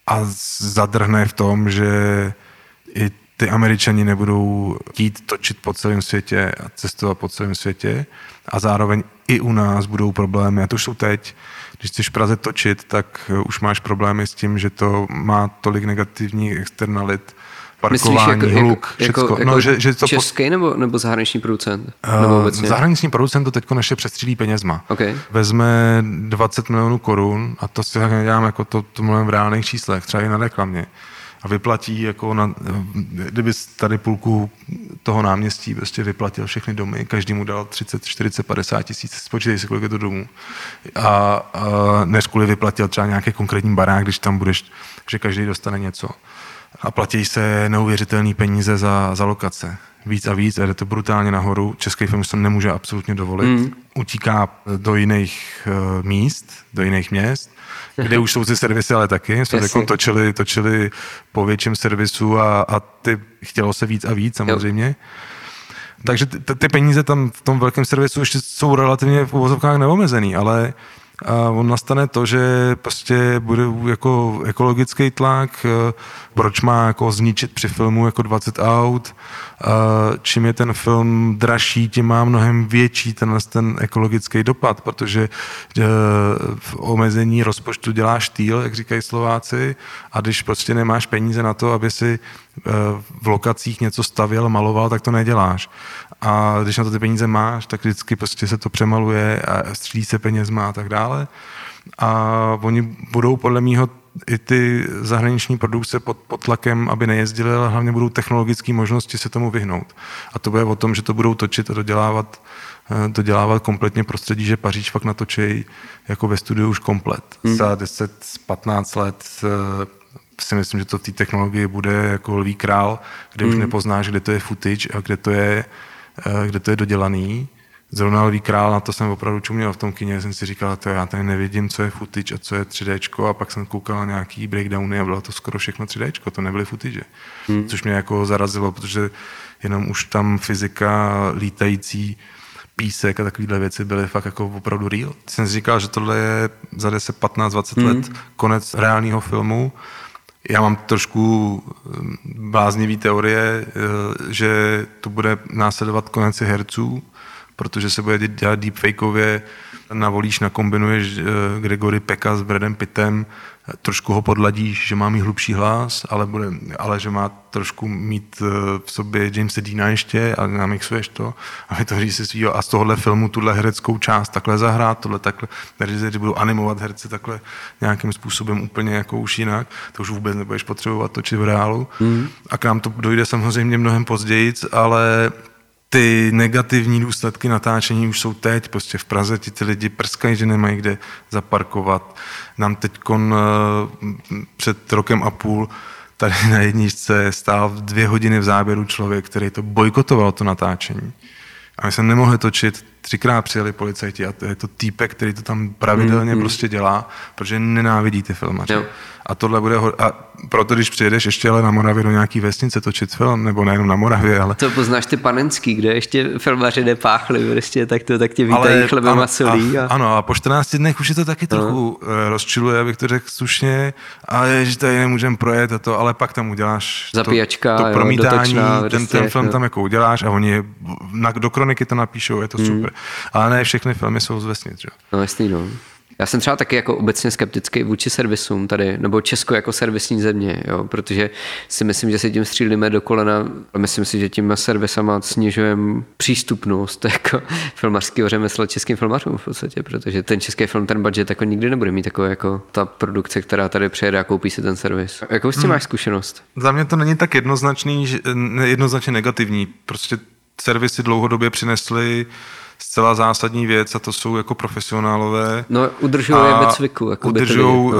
[SPEAKER 2] a zadrhne v tom, že i ty američani nebudou chtít točit po celém světě a cestovat po celém světě. A zároveň i u nás budou problémy, a to už jsou teď, když chceš v Praze točit, tak už máš problémy s tím, že to má tolik negativních externalit, parkování, Myslíš jako, hluk,
[SPEAKER 1] jako, Jako, no, že, že to český nebo, nebo zahraniční producent? Uh, nebo
[SPEAKER 2] obecně? zahraniční producent to teď naše přestřílí penězma.
[SPEAKER 1] Okay.
[SPEAKER 2] Vezme 20 milionů korun a to si tak nedělám jako to, to mluvím v reálných číslech, třeba i na reklamě a vyplatí jako na, kdyby tady půlku toho náměstí prostě vyplatil všechny domy, každý mu dal 30, 40, 50 tisíc, spočítej si, kolik je to domů. A, a než kvůli vyplatil třeba nějaký konkrétní barák, když tam budeš, že každý dostane něco a platí se neuvěřitelné peníze za, za lokace. Víc a víc, a jde to brutálně nahoru. Český film se nemůže absolutně dovolit. Mm. Utíká do jiných uh, míst, do jiných měst, kde už jsou ty servisy, ale taky. Jsme jako točili, točili po větším servisu a, a ty chtělo se víc a víc samozřejmě. Jo. Takže ty, ty peníze tam v tom velkém servisu ještě jsou relativně v uvozovkách neomezený, ale a on nastane to, že prostě bude jako ekologický tlak, eh, proč má jako zničit při filmu jako 20 aut, čím je ten film dražší, tím má mnohem větší ten, ten ekologický dopad, protože eh, v omezení rozpočtu děláš týl, jak říkají Slováci, a když prostě nemáš peníze na to, aby si eh, v lokacích něco stavěl, maloval, tak to neděláš. A když na to ty peníze máš, tak vždycky prostě se to přemaluje a střílí se penězma a tak dále. A oni budou podle mého i ty zahraniční produkce pod, pod tlakem, aby nejezdili, ale hlavně budou technologické možnosti se tomu vyhnout. A to bude o tom, že to budou točit a dodělávat, eh, dodělávat kompletně prostředí, že Paříž fakt natočí jako ve studiu už komplet. Hmm. Za 10-15 let eh, si myslím, že to v té technologii bude jako lví král, kde hmm. už nepoznáš, kde to je footage a kde to je Eh, kde to je dodělaný. Zrovna Lví král, na to jsem opravdu čuměl v tom kině, jsem si říkal, to já tady nevidím, co je footage a co je 3D, a pak jsem koukal na nějaký breakdowny a bylo to skoro všechno 3D, to nebyly footage. Hmm. Což mě jako zarazilo, protože jenom už tam fyzika lítající písek a takovéhle věci byly fakt jako opravdu real. Jsem si říkal, že tohle je za 10, 15, 20 hmm. let konec reálného filmu já mám trošku hm, bláznivý teorie, eh, že to bude následovat konec herců, protože se bude dělat deepfakeově, navolíš, nakombinuješ eh, Gregory Peka s Bradem Pittem, trošku ho podladíš, že má mít hlubší hlas, ale, bude, ale že má trošku mít eh, v sobě Jamesa Deana ještě a namixuješ to a vytvoří si svýho a z tohohle filmu tuhle hereckou část takhle zahrát, tohle takhle, režiséři budou animovat herce takhle nějakým způsobem úplně jako už jinak, to už vůbec nebudeš potřebovat točit v reálu mm. a k nám to dojde samozřejmě mnohem později, ale ty negativní důsledky natáčení už jsou teď. Prostě v Praze ti ty lidi prskají, že nemají kde zaparkovat. Nám teď eh, před rokem a půl tady na jedničce stál dvě hodiny v záběru člověk, který to bojkotoval, to natáčení. A my jsme nemohli točit, třikrát přijeli policajti a to je to týpek, který to tam pravidelně mm, mm. prostě dělá, protože nenávidí ty filmaře. Jo. A tohle bude, ho- a proto když přijedeš ještě ale na Moravě do nějaký vesnice točit film, nebo nejenom na Moravě, ale...
[SPEAKER 1] To poznáš ty panenský, kde ještě filmaři nepáchli, prostě, tak to tak tě vítají ale, chlebem a solí.
[SPEAKER 2] A... Ano, a po 14 dnech už je to taky no. trochu uh, rozčiluje, abych to řekl slušně, a je, že tady nemůžeme projet a to, ale pak tam uděláš
[SPEAKER 1] Zapíjačka,
[SPEAKER 2] to, to promítání, jo, dotočná, ten, ten film no. tam jako uděláš a oni na, do kroniky to napíšou, je to hmm. super. Ale ne všechny filmy jsou z vesnic, že?
[SPEAKER 1] No jasný, no. Já jsem třeba taky jako obecně skeptický vůči servisům tady, nebo Česko jako servisní země, jo, protože si myslím, že se tím střílíme do kolena a myslím si, že tím servisama snižujeme přístupnost jako filmařského řemesla českým filmařům v podstatě, protože ten český film ten budget jako nikdy nebude mít takový jako ta produkce, která tady přijede a koupí si ten servis. Jakou s tím hmm. máš zkušenost?
[SPEAKER 2] Za mě to není tak jednoznačný, jednoznačně negativní. Prostě servisy dlouhodobě přinesly zcela zásadní věc a to jsou jako profesionálové.
[SPEAKER 1] No, udržují je ve cviku. Jako
[SPEAKER 2] udržují, no. uh,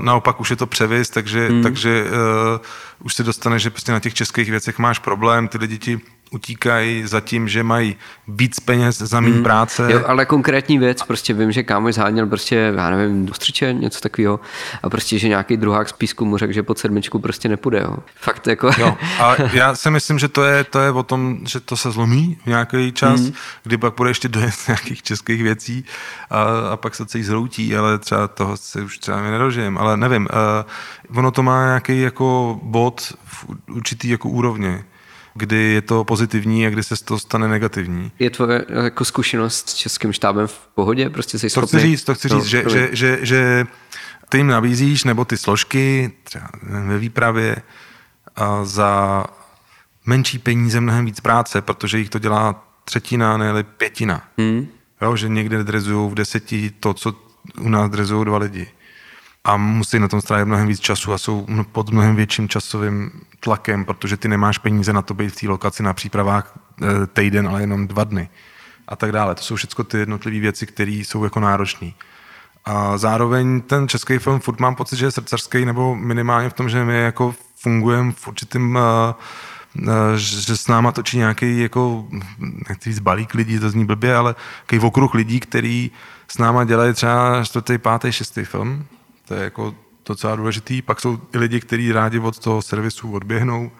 [SPEAKER 2] naopak už je to převis, takže, hmm. takže uh, už se dostane, že prostě na těch českých věcech máš problém, ty lidi ti utíkají za tím, že mají víc peněz za méně hmm. práce.
[SPEAKER 1] Jo, ale konkrétní věc, prostě vím, že kámoš zháněl prostě, já nevím, do střiče, něco takového a prostě, že nějaký druhák z písku mu řekl, že pod sedmičku prostě nepůjde, jo. Fakt jako.
[SPEAKER 2] Jo, a já si myslím, že to je, to je o tom, že to se zlomí v nějaký čas, hmm. kdy pak bude ještě dojet nějakých českých věcí a, a pak se celý zhroutí, ale třeba toho se už třeba nedožijem, ale nevím, uh, ono to má nějaký jako bod v určitý jako úrovně kdy je to pozitivní a kdy se to stane negativní.
[SPEAKER 1] Je tvoje jako zkušenost s českým štábem v pohodě? Prostě jsi
[SPEAKER 2] to chci říct, to chci říct, no, že, že, že, že ty jim nabízíš, nebo ty složky, třeba ve výpravě, a za menší peníze mnohem víc práce, protože jich to dělá třetina, ne pětina. Hmm. Jo, že někde drezují v deseti to, co u nás drezují dva lidi a musí na tom strávit mnohem víc času a jsou pod mnohem větším časovým tlakem, protože ty nemáš peníze na to být v té lokaci na přípravách e, týden, ale jenom dva dny a tak dále. To jsou všechno ty jednotlivé věci, které jsou jako náročné. A zároveň ten český film furt mám pocit, že je srdcařský, nebo minimálně v tom, že my jako fungujeme v určitým uh, že s náma točí nějaký jako, nechci říct balík lidí, to zní blbě, ale takový okruh lidí, který s náma dělají třeba čtvrtý, pátý, šestý film to je jako docela důležitý. Pak jsou i lidi, kteří rádi od toho servisu odběhnou.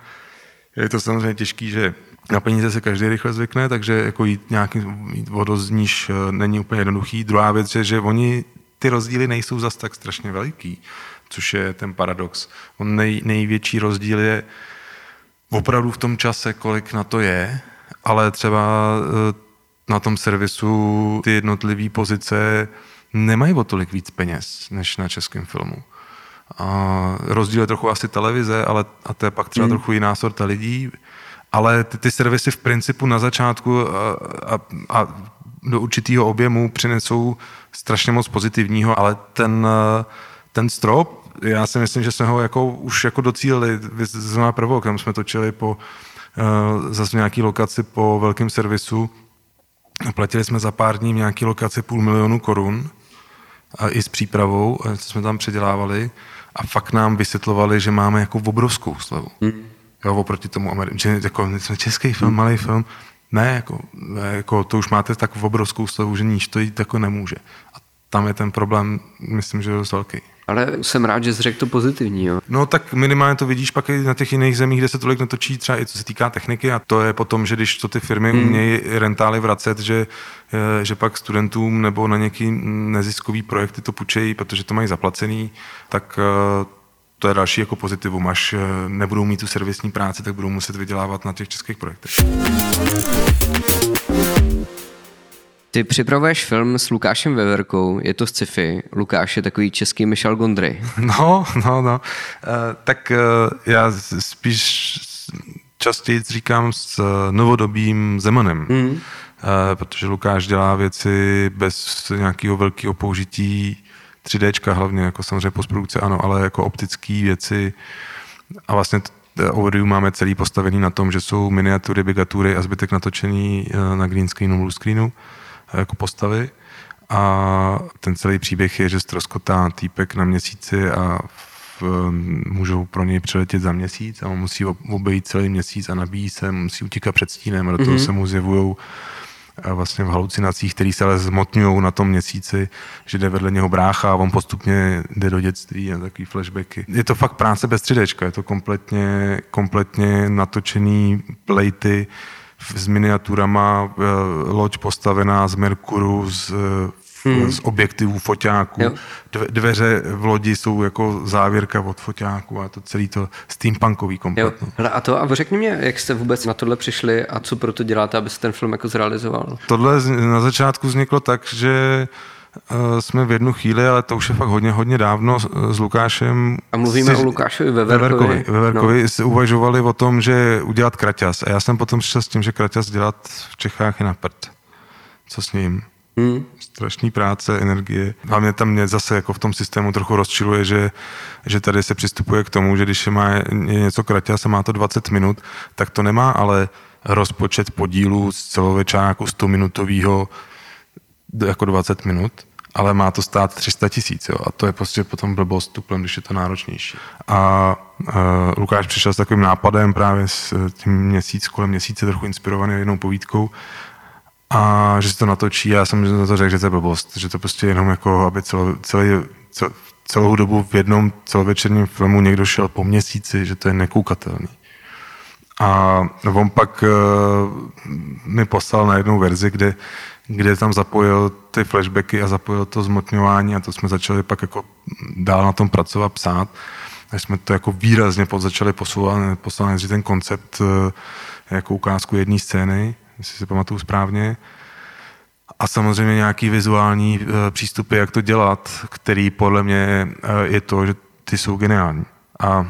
[SPEAKER 2] Je to samozřejmě těžký, že na peníze se každý rychle zvykne, takže jako jít nějaký jít vodozníž eh, není úplně jednoduchý. Druhá věc je, že oni ty rozdíly nejsou zas tak strašně veliký, což je ten paradox. On nej, největší rozdíl je opravdu v tom čase, kolik na to je, ale třeba eh, na tom servisu ty jednotlivé pozice nemají o tolik víc peněz než na českém filmu. A rozdíl je trochu asi televize, ale a to je pak třeba mm. trochu jiná sorta lidí, ale ty, ty servisy v principu na začátku a, a, a do určitého objemu přinesou strašně moc pozitivního, ale ten, ten strop, já si myslím, že jsme ho jako, už jako docílili. Zrovna prvou, kam jsme točili po uh, zase nějaký lokaci po velkém servisu. Platili jsme za pár dní v nějaký lokaci půl milionu korun a i s přípravou, co jsme tam předělávali a fakt nám vysvětlovali, že máme jako obrovskou slevu. Mm. Jo, oproti tomu Americe, že jako jsme český film, malý film, ne, jako, ne, jako to už máte tak obrovskou slevu, že níž to jít jako nemůže. A tam je ten problém, myslím, že je dost velký.
[SPEAKER 1] Ale jsem rád, že jsi řekl to pozitivní. Jo.
[SPEAKER 2] No tak minimálně to vidíš pak i na těch jiných zemích, kde se tolik netočí, třeba i co se týká techniky a to je potom, že když to ty firmy hmm. umějí rentály vracet, že, eh, že pak studentům nebo na nějaký neziskový projekty to půjčejí, protože to mají zaplacený, tak eh, to je další jako pozitivum. Až eh, nebudou mít tu servisní práci, tak budou muset vydělávat na těch českých projektech.
[SPEAKER 1] Ty připravuješ film s Lukášem Veverkou, je to sci-fi. Lukáš je takový český Michel Gondry.
[SPEAKER 2] No, no, no. Uh, tak uh, já spíš častěji říkám s uh, novodobým Zemanem. Mm. Uh, protože Lukáš dělá věci bez nějakého velkého použití 3D, hlavně jako samozřejmě postprodukce, ano, ale jako optické věci. A vlastně Overview máme celý postavený na tom, že jsou miniatury, bigatury a zbytek natočený na green screenu, blue screenu jako postavy a ten celý příběh je, že ztroskotá týpek na měsíci a v, můžou pro něj přiletět za měsíc a on musí obejít celý měsíc a nabíjí se, musí utíkat před stínem a do toho mm-hmm. se mu zjevují vlastně v halucinacích, které se ale zmotňují na tom měsíci, že jde vedle něho brácha a on postupně jde do dětství a takový flashbacky. Je to fakt práce bez 3 je to kompletně, kompletně natočený plejty, s miniaturama, eh, loď postavená z Merkuru, z, hmm. z objektivů foťáků. Dve, dveře v lodi jsou jako závěrka od foťáku a to celý to steampunkový komplet. Jo.
[SPEAKER 1] Hele, a to a řekni mě, jak jste vůbec na tohle přišli a co pro to děláte, aby se ten film jako zrealizoval?
[SPEAKER 2] Tohle na začátku vzniklo tak, že Eh, jsme v jednu chvíli, ale to už je fakt hodně, hodně dávno s Lukášem.
[SPEAKER 1] A mluvíme si, o Lukášovi Veverkovi.
[SPEAKER 2] Veverkovi no. si uvažovali o tom, že udělat kraťas. A já jsem potom přišel s tím, že kraťas dělat v Čechách je na prd. Co s ním? Hmm. Strašný práce, energie. Hlavně tam mě zase jako v tom systému trochu rozčiluje, že, že tady se přistupuje k tomu, že když má je něco kraťas a má to 20 minut, tak to nemá ale rozpočet podílu z celovečáku 100 minutového jako 20 minut, ale má to stát 300 tisíc, a to je prostě potom blbost tuplem, když je to náročnější. A uh, Lukáš přišel s takovým nápadem právě s tím měsíc, kolem měsíce, trochu inspirovaný jednou povídkou, a že se to natočí, já jsem na to řekl, že to je blbost, že to prostě jenom jako, aby celo, celý, cel, celou dobu v jednom celovečerním filmu někdo šel po měsíci, že to je nekoukatelný. A on pak uh, mi poslal na jednu verzi, kde, kde tam zapojil ty flashbacky a zapojil to zmotňování a to jsme začali pak jako dál na tom pracovat, psát. A jsme to jako výrazně začali posouvat, posouvat ten koncept uh, jako ukázku jedné scény, jestli si pamatuju správně. A samozřejmě nějaký vizuální e, přístupy, jak to dělat, který podle mě e, je to, že ty jsou geniální. A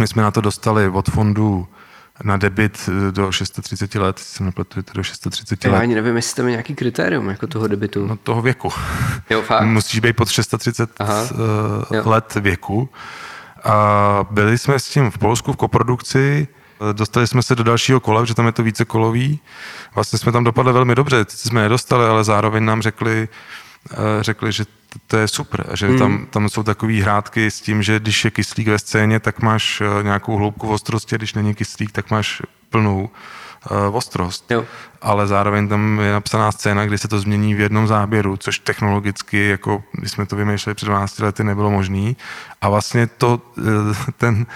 [SPEAKER 2] my jsme na to dostali od fondu na debit e, do 630 let, si nepletu, do 630 let.
[SPEAKER 1] Já ani nevím, jestli tam je nějaký kritérium jako toho debitu.
[SPEAKER 2] No toho věku.
[SPEAKER 1] Jo, fakt.
[SPEAKER 2] Musíš být pod 630 Aha. let věku. A byli jsme s tím v Polsku v koprodukci, Dostali jsme se do dalšího kola, že tam je to více kolový. Vlastně jsme tam dopadli velmi dobře, teď jsme nedostali, ale zároveň nám řekli, eh, řekli, že to je super, že hmm. tam, tam jsou takové hrátky s tím, že když je kyslík ve scéně, tak máš eh, nějakou hloubku ostrosti, když není kyslík, tak máš plnou uh, ostrost. Jo. Ale zároveň tam je napsaná scéna, kdy se to změní v jednom záběru, což technologicky, jako když jsme to vymýšleli před 12 lety, nebylo možné. A vlastně to, ten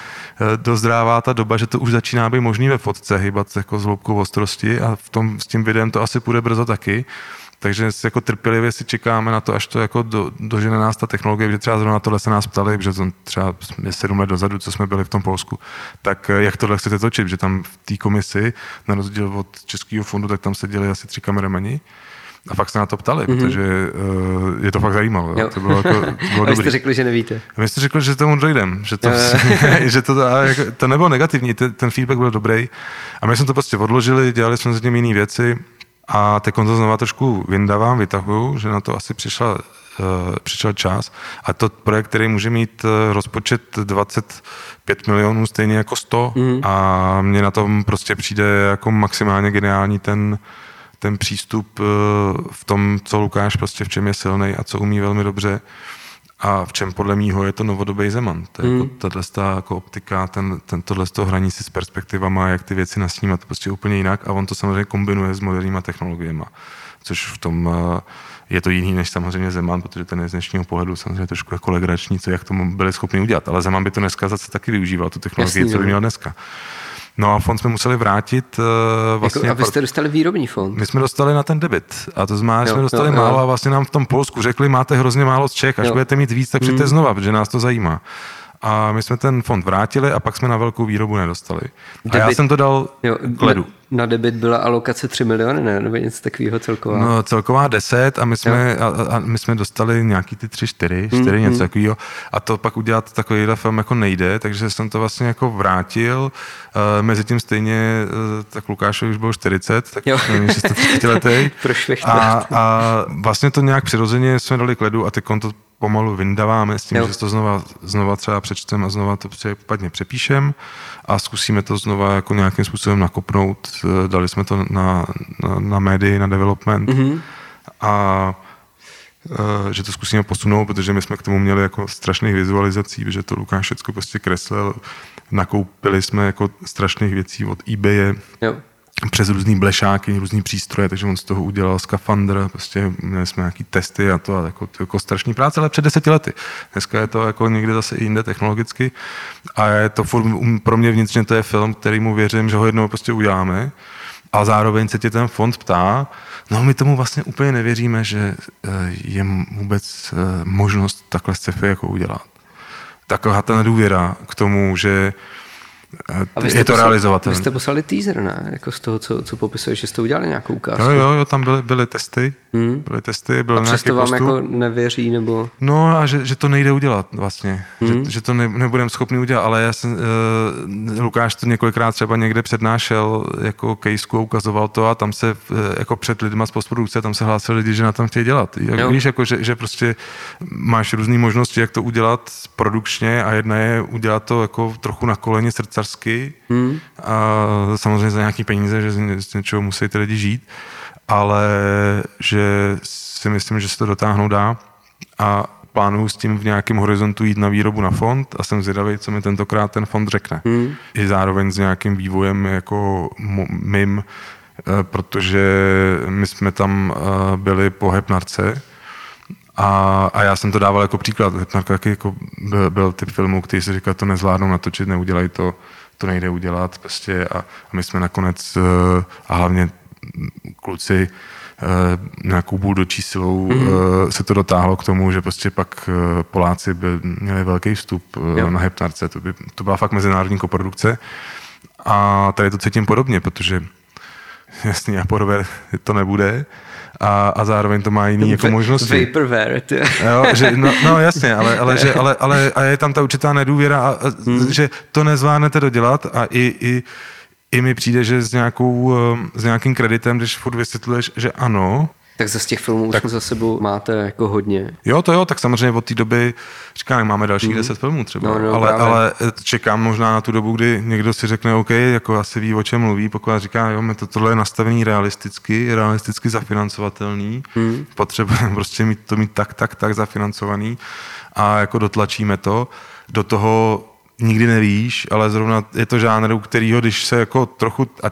[SPEAKER 2] dozrává ta doba, že to už začíná být možný ve fotce, hýbat jako s hloubkou ostrosti a v tom, s tím videem to asi půjde brzo taky. Takže jako trpělivě si čekáme na to, až to jako do, dožene nás ta technologie, že třeba zrovna na tohle se nás ptali, že to třeba je sedm let dozadu, co jsme byli v tom Polsku, tak eh, jak tohle chcete točit, že tam v té komisi, na rozdíl od Českého fondu, tak tam seděli asi tři kameramani, a fakt se na to ptali, mm-hmm. protože uh, je to fakt zajímavé. Jo. To bylo, jako, to bylo
[SPEAKER 1] a jste řekli, že nevíte.
[SPEAKER 2] A my jste řekli, že tomu dojdem, že to, že to, a jako, to nebylo negativní, ten, ten feedback byl dobrý. A my jsme to prostě odložili, dělali jsme s tím jiné věci a teď to znova trošku vyndávám, vytahuju, že na to asi přišla, uh, přišel čas. A to projekt, který může mít uh, rozpočet 25 milionů, stejně jako 100. Mm. A mně na tom prostě přijde jako maximálně geniální ten, ten přístup uh, v tom, co Lukáš prostě v čem je silný a co umí velmi dobře. A v čem podle mýho je to novodobý Zeman. To je mm. jako tato jako optika, ten, ten, tohle toho hraní si s perspektivama, jak ty věci nasnímat, to prostě úplně jinak. A on to samozřejmě kombinuje s moderníma technologiemi, což v tom uh, je to jiný než samozřejmě Zeman, protože ten je z dnešního pohledu samozřejmě trošku jako legrační, co jak tomu byli schopni udělat. Ale Zeman by to dneska zase taky využíval, tu technologii, Jasný, co by měl dneska. No a fond jsme museli vrátit. Uh, vlastně
[SPEAKER 1] jako, a vy jste dostali výrobní fond?
[SPEAKER 2] My jsme dostali na ten debit. A to znamená, že jsme dostali jo, málo jo. a vlastně nám v tom Polsku řekli, máte hrozně málo z Čech, až jo. budete mít víc, tak přijďte hmm. znova, protože nás to zajímá. A my jsme ten fond vrátili a pak jsme na velkou výrobu nedostali. Debit, a já jsem to dal jo, k ledu.
[SPEAKER 1] Na, debit byla alokace 3 miliony, ne? Nebo něco takového celková?
[SPEAKER 2] No, celková 10 a my jsme, a, a my jsme dostali nějaký ty 3, 4, 4 mm, něco mm. takového. A to pak udělat takovýhle film jako nejde, takže jsem to vlastně jako vrátil. Uh, mezi tím stejně, uh, tak Lukášovi už bylo 40, tak jo. 630 letý. a, a vlastně to nějak přirozeně jsme dali k ledu a ty konto pomalu vyndáváme s tím, jo. že to znova, znova třeba přečteme a znova to případně přepíšem a zkusíme to znova jako nějakým způsobem nakopnout. Eh, dali jsme to na, na, na médii, na development mm-hmm. a eh, že to zkusíme posunout, protože my jsme k tomu měli jako strašných vizualizací, že to Lukáš všechno prostě kreslil. Nakoupili jsme jako strašných věcí od eBay. Jo přes různý blešáky, různý přístroje, takže on z toho udělal skafandr, prostě měli jsme nějaký testy a to a jako, to jako strašný práce, ale před deseti lety. Dneska je to jako někde zase jinde technologicky a je to pro mě vnitřně to je film, který mu věřím, že ho jednou prostě uděláme a zároveň se tě ten fond ptá, no my tomu vlastně úplně nevěříme, že eh, je vůbec eh, možnost takhle sci-fi jako udělat. Taková ta nedůvěra k tomu, že je to realizovatelné.
[SPEAKER 1] Vy jste poslali teaser, ne? Jako z toho, co, co popisuješ, že jste udělali nějakou ukázku.
[SPEAKER 2] Jo, jo, jo tam byly, byly testy hmm. byly testy, byl
[SPEAKER 1] a
[SPEAKER 2] nějaký
[SPEAKER 1] vám postup. jako nevěří, nebo?
[SPEAKER 2] No a že, že to nejde udělat vlastně, hmm. že, že to ne, nebudeme schopni udělat, ale já jsem, uh, Lukáš to několikrát třeba někde přednášel jako kejsku ukazoval to a tam se uh, jako před lidma z postprodukce, tam se hlásili lidi, že na tom chtějí dělat. Jak, víš, jako, že, že prostě máš různé možnosti, jak to udělat produkčně a jedna je udělat to jako trochu na koleně srdcarsky hmm. a samozřejmě za nějaký peníze, že z něčeho musí ty lidi žít, ale že si myslím, že se to dotáhnout dá a plánuju s tím v nějakém horizontu jít na výrobu na fond a jsem zvědavý, co mi tentokrát ten fond řekne. Hmm. I zároveň s nějakým vývojem jako mým, eh, protože my jsme tam eh, byli po Hepnarce a, a já jsem to dával jako příklad. Hepnarka jako byl, byl typ filmů, který si říkal, to nezvládnou natočit, neudělají to, to nejde udělat prostě a, a my jsme nakonec eh, a hlavně kluci Eh, nějakou buldočí silou mm-hmm. se to dotáhlo k tomu, že prostě pak eh, Poláci by měli velký vstup jo. na Hepnarce. To, by, to byla fakt mezinárodní koprodukce. A tady to cítím podobně, protože jasně, Aporové to nebude, a, a zároveň to má jiný jako možnosti.
[SPEAKER 1] Vaporware,
[SPEAKER 2] jo, že, no, no, jasně, ale, ale, že, ale, ale a je tam ta určitá nedůvěra, a, a, hmm. že to nezvládnete dodělat a i, i i mi přijde, že s, nějakou, eh, s nějakým kreditem, když furt vysvětluješ, že ano,
[SPEAKER 1] tak ze z těch filmů tak, už za sebou máte jako hodně.
[SPEAKER 2] Jo, to jo, tak samozřejmě od té doby, říkám, máme dalších mm. 10 filmů třeba, no, no, ale, ale eh, čekám možná na tu dobu, kdy někdo si řekne, OK, jako asi ví, o čem mluví, pokud říká, jo, my to, tohle je nastavený realisticky, realisticky zafinancovatelný, mm. potřebujeme prostě mít to mít tak, tak, tak zafinancovaný a jako dotlačíme to. Do toho nikdy nevíš, ale zrovna je to žánr, u kterého, když se jako trochu a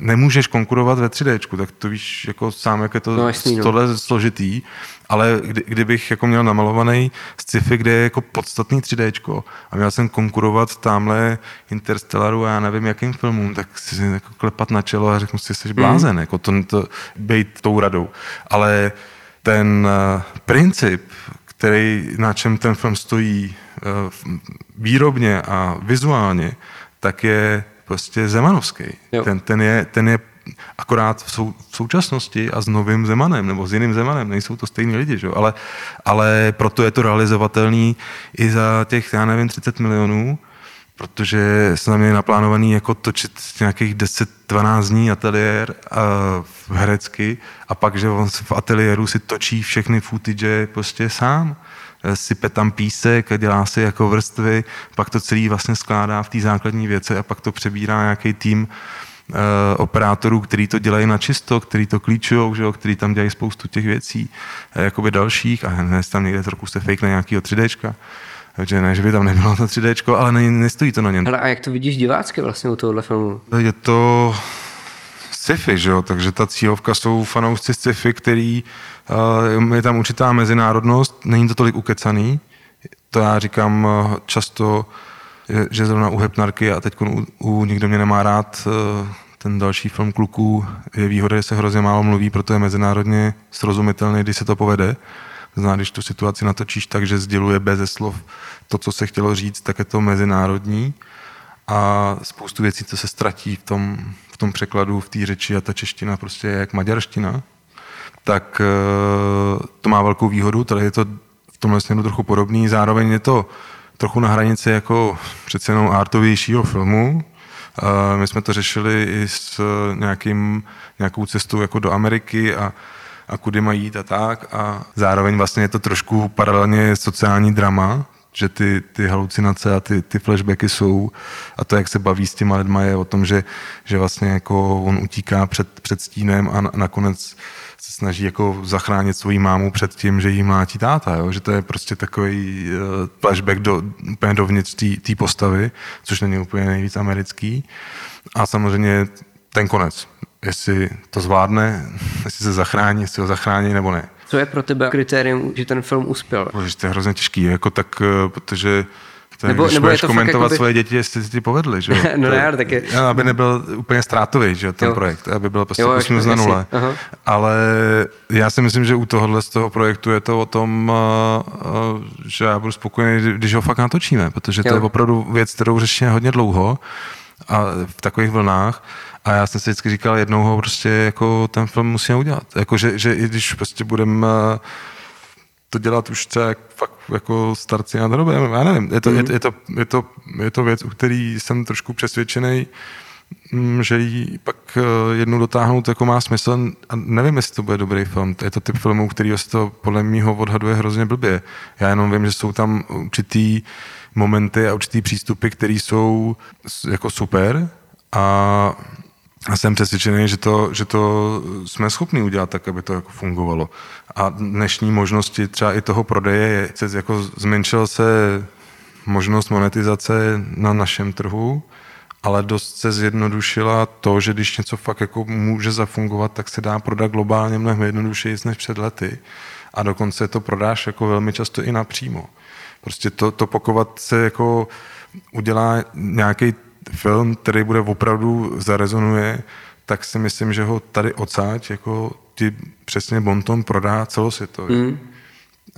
[SPEAKER 2] nemůžeš konkurovat ve 3D, tak to víš jako sám, jak je to no, jasný, no. tohle složitý, ale kdy, kdybych jako měl namalovaný sci-fi, kde je jako podstatný 3D a měl jsem konkurovat tamhle Interstellaru a já nevím jakým filmům, tak si jako klepat na čelo a řeknu si, jsi blázen, mm. jako to, to být tou radou. Ale ten uh, princip, který, na čem ten film stojí uh, výrobně a vizuálně, tak je prostě Zemanovský. Ten, ten, je, ten je akorát v, sou, v současnosti a s novým Zemanem, nebo s jiným Zemanem, nejsou to stejní lidi, že? Ale, ale proto je to realizovatelný i za těch, já nevím, 30 milionů, protože jsme měli naplánovaný jako točit nějakých 10-12 dní ateliér a v herecky a pak, že on v ateliéru si točí všechny footage prostě sám sype tam písek dělá si jako vrstvy, pak to celý vlastně skládá v té základní věci a pak to přebírá nějaký tým uh, operátorů, který to dělají na čisto, který to klíčují, že jo, který tam dělají spoustu těch věcí, uh, jakoby dalších a hned tam někde trochu se fake na nějakýho 3Dčka. Takže ne, že by tam nebylo to 3D, ale ne, nestojí to na něm.
[SPEAKER 1] Hele, a jak to vidíš divácky vlastně u tohohle filmu?
[SPEAKER 2] Je to sci-fi, že jo? takže ta cílovka jsou fanoušci sci-fi, který uh, je tam určitá mezinárodnost, není to tolik ukecaný, to já říkám uh, často, že, že zrovna u Hepnarky a teď u, u Nikdo mě nemá rád uh, ten další film kluků je výhoda, že se hrozně málo mluví, proto je mezinárodně srozumitelný, když se to povede. Zná, když tu situaci natočíš tak, že sděluje bez slov to, co se chtělo říct, tak je to mezinárodní a spoustu věcí, co se ztratí v tom, v tom překladu, v té řeči a ta čeština prostě je jak maďarština, tak eh, to má velkou výhodu, tady je to v tomhle směru trochu podobný, zároveň je to trochu na hranici jako přece jenom artovějšího filmu. Eh, my jsme to řešili i s nějakým, nějakou cestou jako do Ameriky a, a kudy mají jít a tak. A zároveň vlastně je to trošku paralelně sociální drama, že ty, ty halucinace a ty, ty flashbacky jsou a to, jak se baví s těma lidma, je o tom, že, že vlastně jako on utíká před, před stínem a nakonec se snaží jako zachránit svoji mámu před tím, že jí mlátí táta, jo? že to je prostě takový uh, flashback do, úplně dovnitř té postavy, což není úplně nejvíc americký. A samozřejmě ten konec, jestli to zvládne, jestli se zachrání, jestli ho zachrání nebo ne.
[SPEAKER 1] Co je pro tebe kritérium, že ten film uspěl?
[SPEAKER 2] Bože, to je hrozně těžký, jako tak, eh, protože to nebo, když nebo budeš komentovat jakoby... svoje děti, jestli si ti povedli, že
[SPEAKER 1] no ne, tak je...
[SPEAKER 2] No, aby nebyl úplně ztrátový, že ten jo. projekt, aby byl prostě 8 na nule. Ale já si myslím, že u tohohle z toho projektu je to o tom, uh, uh, že já budu spokojený, když ho fakt natočíme, protože jo. to je opravdu věc, kterou řešíme hodně dlouho a v takových vlnách A já jsem si vždycky říkal, jednou ho prostě jako ten film musíme udělat. Jako, že, že i když prostě budeme to dělat už třeba fakt jako starci na drobě, já nevím, je to, mm. je, je, to, je, to, je to věc, u který jsem trošku přesvědčený, mm, že ji pak eh, jednou dotáhnout jako má smysl a nevím, jestli to bude dobrý film. Je to typ filmů, který se to podle mého odhaduje hrozně blbě. Já jenom vím, že jsou tam určitý momenty a určitý přístupy, které jsou jako super a a jsem přesvědčený, že to, že to jsme schopni udělat tak, aby to jako fungovalo. A dnešní možnosti třeba i toho prodeje, je, jako zmenšil se možnost monetizace na našem trhu, ale dost se zjednodušila to, že když něco fakt jako může zafungovat, tak se dá prodat globálně mnohem jednodušeji než před lety. A dokonce to prodáš jako velmi často i napřímo. Prostě to, to pokovat se jako udělá nějaký film, který bude opravdu zarezonuje, tak si myslím, že ho tady odsáď jako ti přesně Bonton prodá celosvětově. Mm.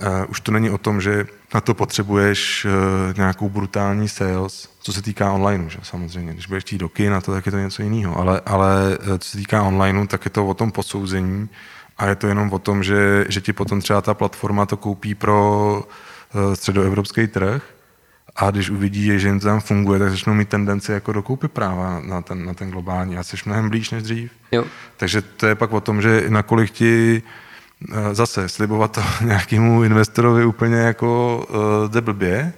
[SPEAKER 2] Uh, už to není o tom, že na to potřebuješ uh, nějakou brutální sales, co se týká online, že samozřejmě. Když budeš chtít do na to, tak je to něco jiného. Ale, ale uh, co se týká online, tak je to o tom posouzení a je to jenom o tom, že, že ti potom třeba ta platforma to koupí pro uh, středoevropský trh a když uvidí, že jim tam funguje, tak začnou mít tendenci jako dokoupit práva na ten, na ten globální a jsi mnohem blíž než dřív. Jo. Takže to je pak o tom, že nakolik ti eh, zase slibovat to nějakému investorovi úplně jako uh, jde blbě,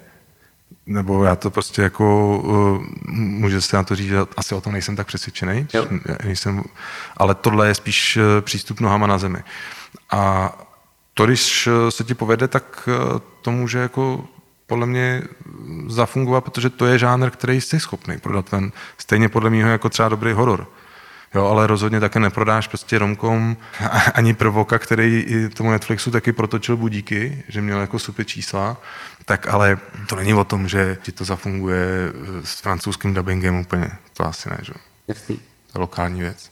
[SPEAKER 2] nebo já to prostě jako, uh, může se na to říct, asi o tom nejsem tak přesvědčený, nejsem, ale tohle je spíš přístup nohama na zemi. A to, když se ti povede, tak to může jako podle mě zafungovat, protože to je žánr, který jsi schopný prodat ven. Stejně podle mě jako třeba dobrý horor. Jo, ale rozhodně také neprodáš prostě romkom ani prvoka, který i tomu Netflixu taky protočil budíky, že měl jako super čísla, tak ale to není o tom, že ti to zafunguje eh, s francouzským dubbingem úplně. To asi ne, že? Jasný. To je lokální věc.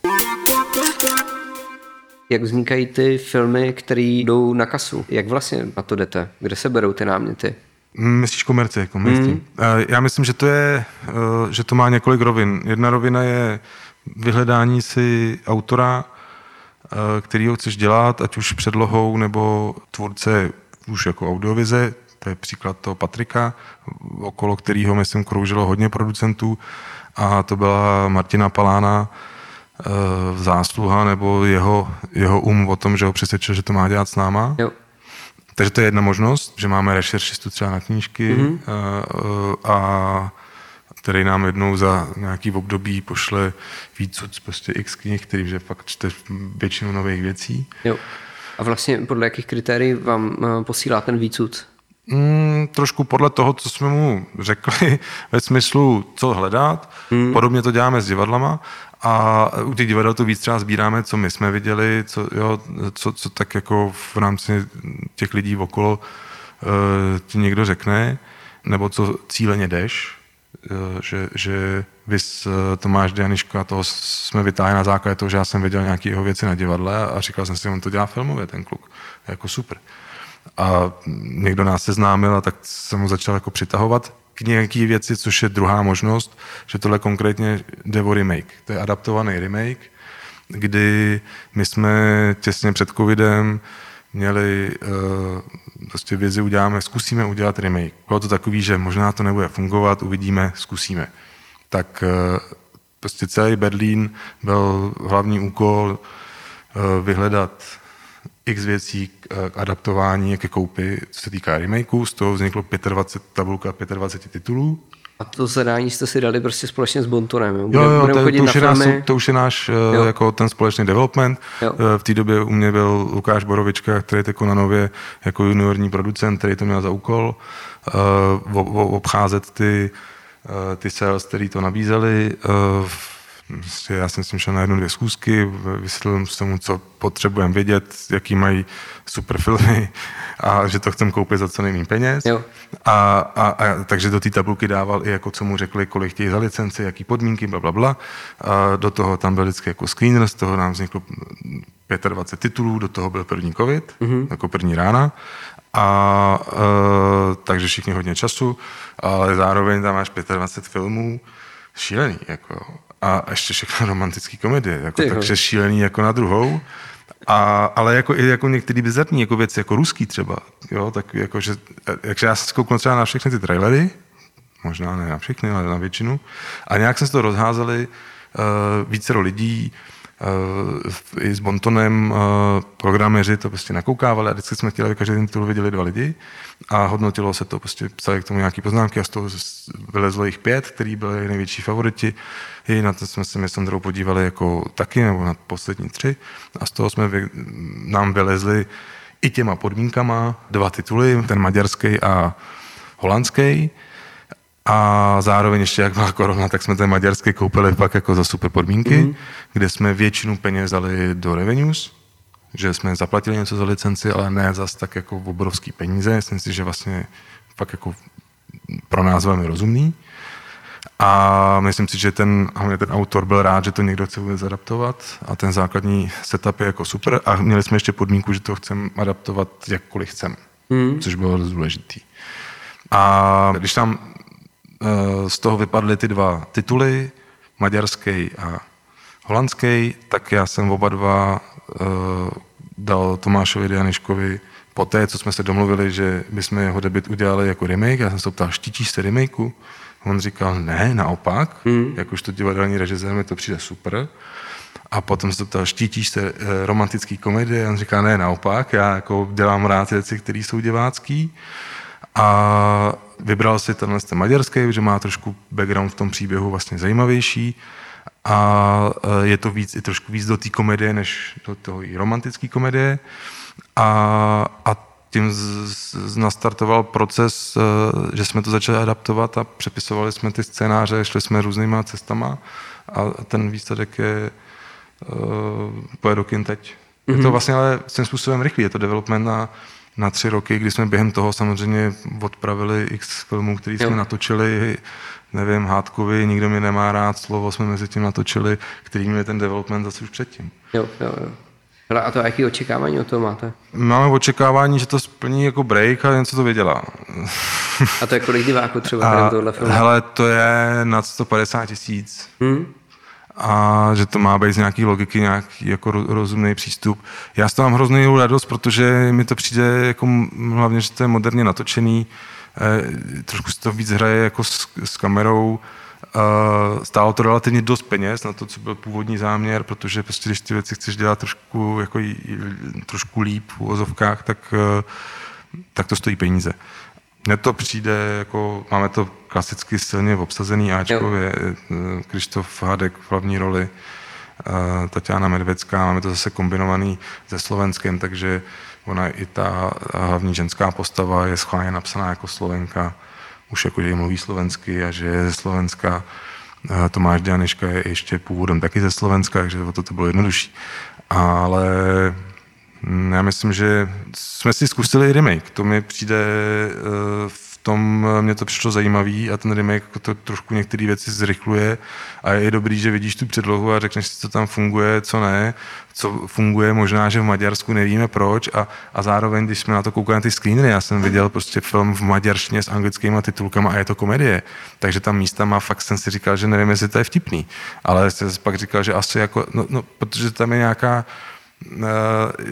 [SPEAKER 1] Jak vznikají ty filmy, které jdou na kasu? Jak vlastně na to jdete? Kde se berou ty náměty?
[SPEAKER 2] Myslíš komerci, jako. Mm. Já myslím, že to, je, eh, že to má několik rovin. Jedna rovina je vyhledání si autora, eh, který ho chceš dělat, ať už předlohou nebo tvůrce už jako audiovize, to je příklad toho Patrika, okolo kterého, myslím, kroužilo hodně producentů a to byla Martina Palána, zásluha nebo jeho, jeho um o tom, že ho přesvědčil, že to má dělat s náma. Jo. Takže to je jedna možnost, že máme rešeršistu třeba na knížky mm-hmm. a, a který nám jednou za nějaký období pošle víc prostě x knih, který že fakt čte většinu nových věcí. Jo.
[SPEAKER 1] A vlastně podle jakých kritérií vám eh, posílá ten výcud?
[SPEAKER 2] Mm, trošku podle toho, co jsme mu řekli, ve smyslu, co hledat. Hmm. Podobně to děláme s divadlama. A u těch divadel to víc třeba sbíráme, co my jsme viděli, co, jo, co, co tak jako v rámci těch lidí okolo uh, ti někdo řekne, nebo co cíleně jdeš, uh, že, že vys uh, Tomáš Dianiško a toho jsme vytáhli na základě toho, že já jsem viděl nějaké jeho věci na divadle a říkal jsem si, on to dělá filmově, ten kluk. Jako super. A někdo nás seznámil a tak jsem mu začal jako přitahovat k nějaký věci, což je druhá možnost, že tohle konkrétně jde o remake. To je adaptovaný remake, kdy my jsme těsně před covidem měli uh, prostě vizi uděláme, zkusíme udělat remake. Bylo to takový, že možná to nebude fungovat, uvidíme, zkusíme. Tak uh, prostě celý Berlín byl hlavní úkol uh, vyhledat x věcí k adaptování, ke koupi, co se týká remakeu, z toho vzniklo 25, tabulka 25 titulů.
[SPEAKER 1] A to zadání jste si dali prostě společně s Bontonem,
[SPEAKER 2] jo? jo, jo to, to, už je náš, to už je náš eh, jo. jako ten společný development. Jo. Eh, v té době u mě byl Lukáš Borovička, který je na nově jako juniorní producent, který to měl za úkol uh, obcházet ty, uh, ty sales, který to nabízeli. Uh, Prostě já jsem s ním šel na jednu, dvě schůzky, vysvětlil jsem mu, co potřebujeme vědět, jaký mají super filmy a že to chcem koupit za co nejméně peněz. Jo. A, a, a, takže do té tabulky dával i jako co mu řekli, kolik chtějí za licenci, jaký podmínky, bla, bla, bla. A do toho tam byl vždycky jako screener, z toho nám vzniklo 25 titulů, do toho byl první covid, mm-hmm. jako první rána. A e, takže všichni hodně času, ale zároveň tam máš 25 filmů, šílený, jako a ještě všechno romantické komedie, jako, takže šílený jako na druhou. A, ale jako, i jako některý bizarní jako věci, jako ruský třeba, jo, tak jako, že, jakže já jsem kouknul třeba na všechny ty trailery, možná ne na všechny, ale na většinu, a nějak jsme se to rozházeli, uh, vícero lidí, uh, i s Bontonem uh, programéři to prostě nakoukávali a vždycky jsme chtěli, aby každý ten titul viděli dva lidi a hodnotilo se to, prostě psali k tomu nějaké poznámky a z toho vylezlo jich pět, který byli největší favoriti. I na to jsme se my s Androu podívali jako taky, nebo na poslední tři a z toho jsme vy, nám vylezli i těma podmínkama dva tituly, ten maďarský a holandský. A zároveň ještě, jak byla korona, tak jsme ten maďarský koupili pak jako za super podmínky, mm-hmm. kde jsme většinu peněz dali do revenues, že jsme zaplatili něco za licenci, ale ne zas tak jako obrovský peníze. Myslím si, že vlastně fakt jako pro nás velmi rozumný. A myslím si, že ten, ten autor byl rád, že to někdo chce vůbec adaptovat a ten základní setup je jako super a měli jsme ještě podmínku, že to chceme adaptovat jakkoliv chceme, mm. což bylo dost důležitý. A když tam Eh, z toho vypadly ty dva tituly, maďarský a holandský, tak já jsem oba dva eh, dal Tomášovi Dianiškovi po té, co jsme se domluvili, že bychom jeho debit udělali jako remake. Já jsem se ptal, štítíš se remakeu? On říkal, ne, naopak, mm. jakožto divadelní režisér mi to přijde super. A potom se ptal, štítíš se eh, romantický komedie? On říká, ne, naopak, já jako dělám rád věci, které jsou divácký. A vybral si tenhle ten maďarský, že má trošku background v tom příběhu vlastně zajímavější a e, je to víc, i trošku víc do té komedie, než do toho i romantické komedie. A, a tím z, z, nastartoval proces, e, že jsme to začali adaptovat a přepisovali jsme ty scénáře, šli jsme různýma cestama a ten výsledek je uh, poje do kin teď. Mm-hmm. Je to mhm. vlastně ale tím způsobem rychlý, je to development na na tři roky, kdy jsme během toho samozřejmě odpravili x filmů, který jsme jo. natočili, nevím, Hádkovi, nikdo mi nemá rád, slovo jsme mezi tím natočili, který je ten development zase už předtím.
[SPEAKER 1] Jo, jo, jo. Hele, a to jaký očekávání o toho máte?
[SPEAKER 2] Máme očekávání, že to splní jako break a něco to vydělá.
[SPEAKER 1] A to je kolik diváků třeba tohle filmu?
[SPEAKER 2] Hele, to je nad 150 tisíc. Hmm? a že to má být z nějaký logiky, nějaký jako rozumný přístup. Já z toho mám hrozný radost, protože mi to přijde jako hlavně, že to je moderně natočený, eh, trošku se to víc hraje jako s, s kamerou, stálo to relativně dost peněz na to, co byl původní záměr, protože prostě, když ty věci chceš dělat trošku, jako, trošku líp v uvozovkách, tak, uh, tak to stojí peníze. Mně to přijde, jako máme to klasicky silně obsazený Ačkově, eh, Krištof Hadek v hlavní roli, eh, Tatiana Medvecká, máme to zase kombinovaný se Slovenskem, takže ona i ta hlavní ženská postava je schválně napsaná jako Slovenka, už jako, že mluví slovensky a že je ze Slovenska. Eh, Tomáš Dianiška je ještě původem taky ze Slovenska, takže o to, to bylo jednodušší. Ale hm, já myslím, že jsme si zkusili remake. To mi přijde v tom eh, mě to přišlo zajímavý a ten remake jako to trošku některé věci zrychluje. A je dobrý, že vidíš tu předlohu a řekneš si, co tam funguje, co ne, co funguje, možná, že v Maďarsku nevíme proč. A, a zároveň, když jsme na to koukali na ty screenery, já jsem viděl prostě film v maďarštině s anglickými titulkama a je to komedie, takže tam místa má fakt jsem si říkal, že nevím, jestli to je vtipný, ale jsem pak říkal, že asi jako, no, no protože tam je nějaká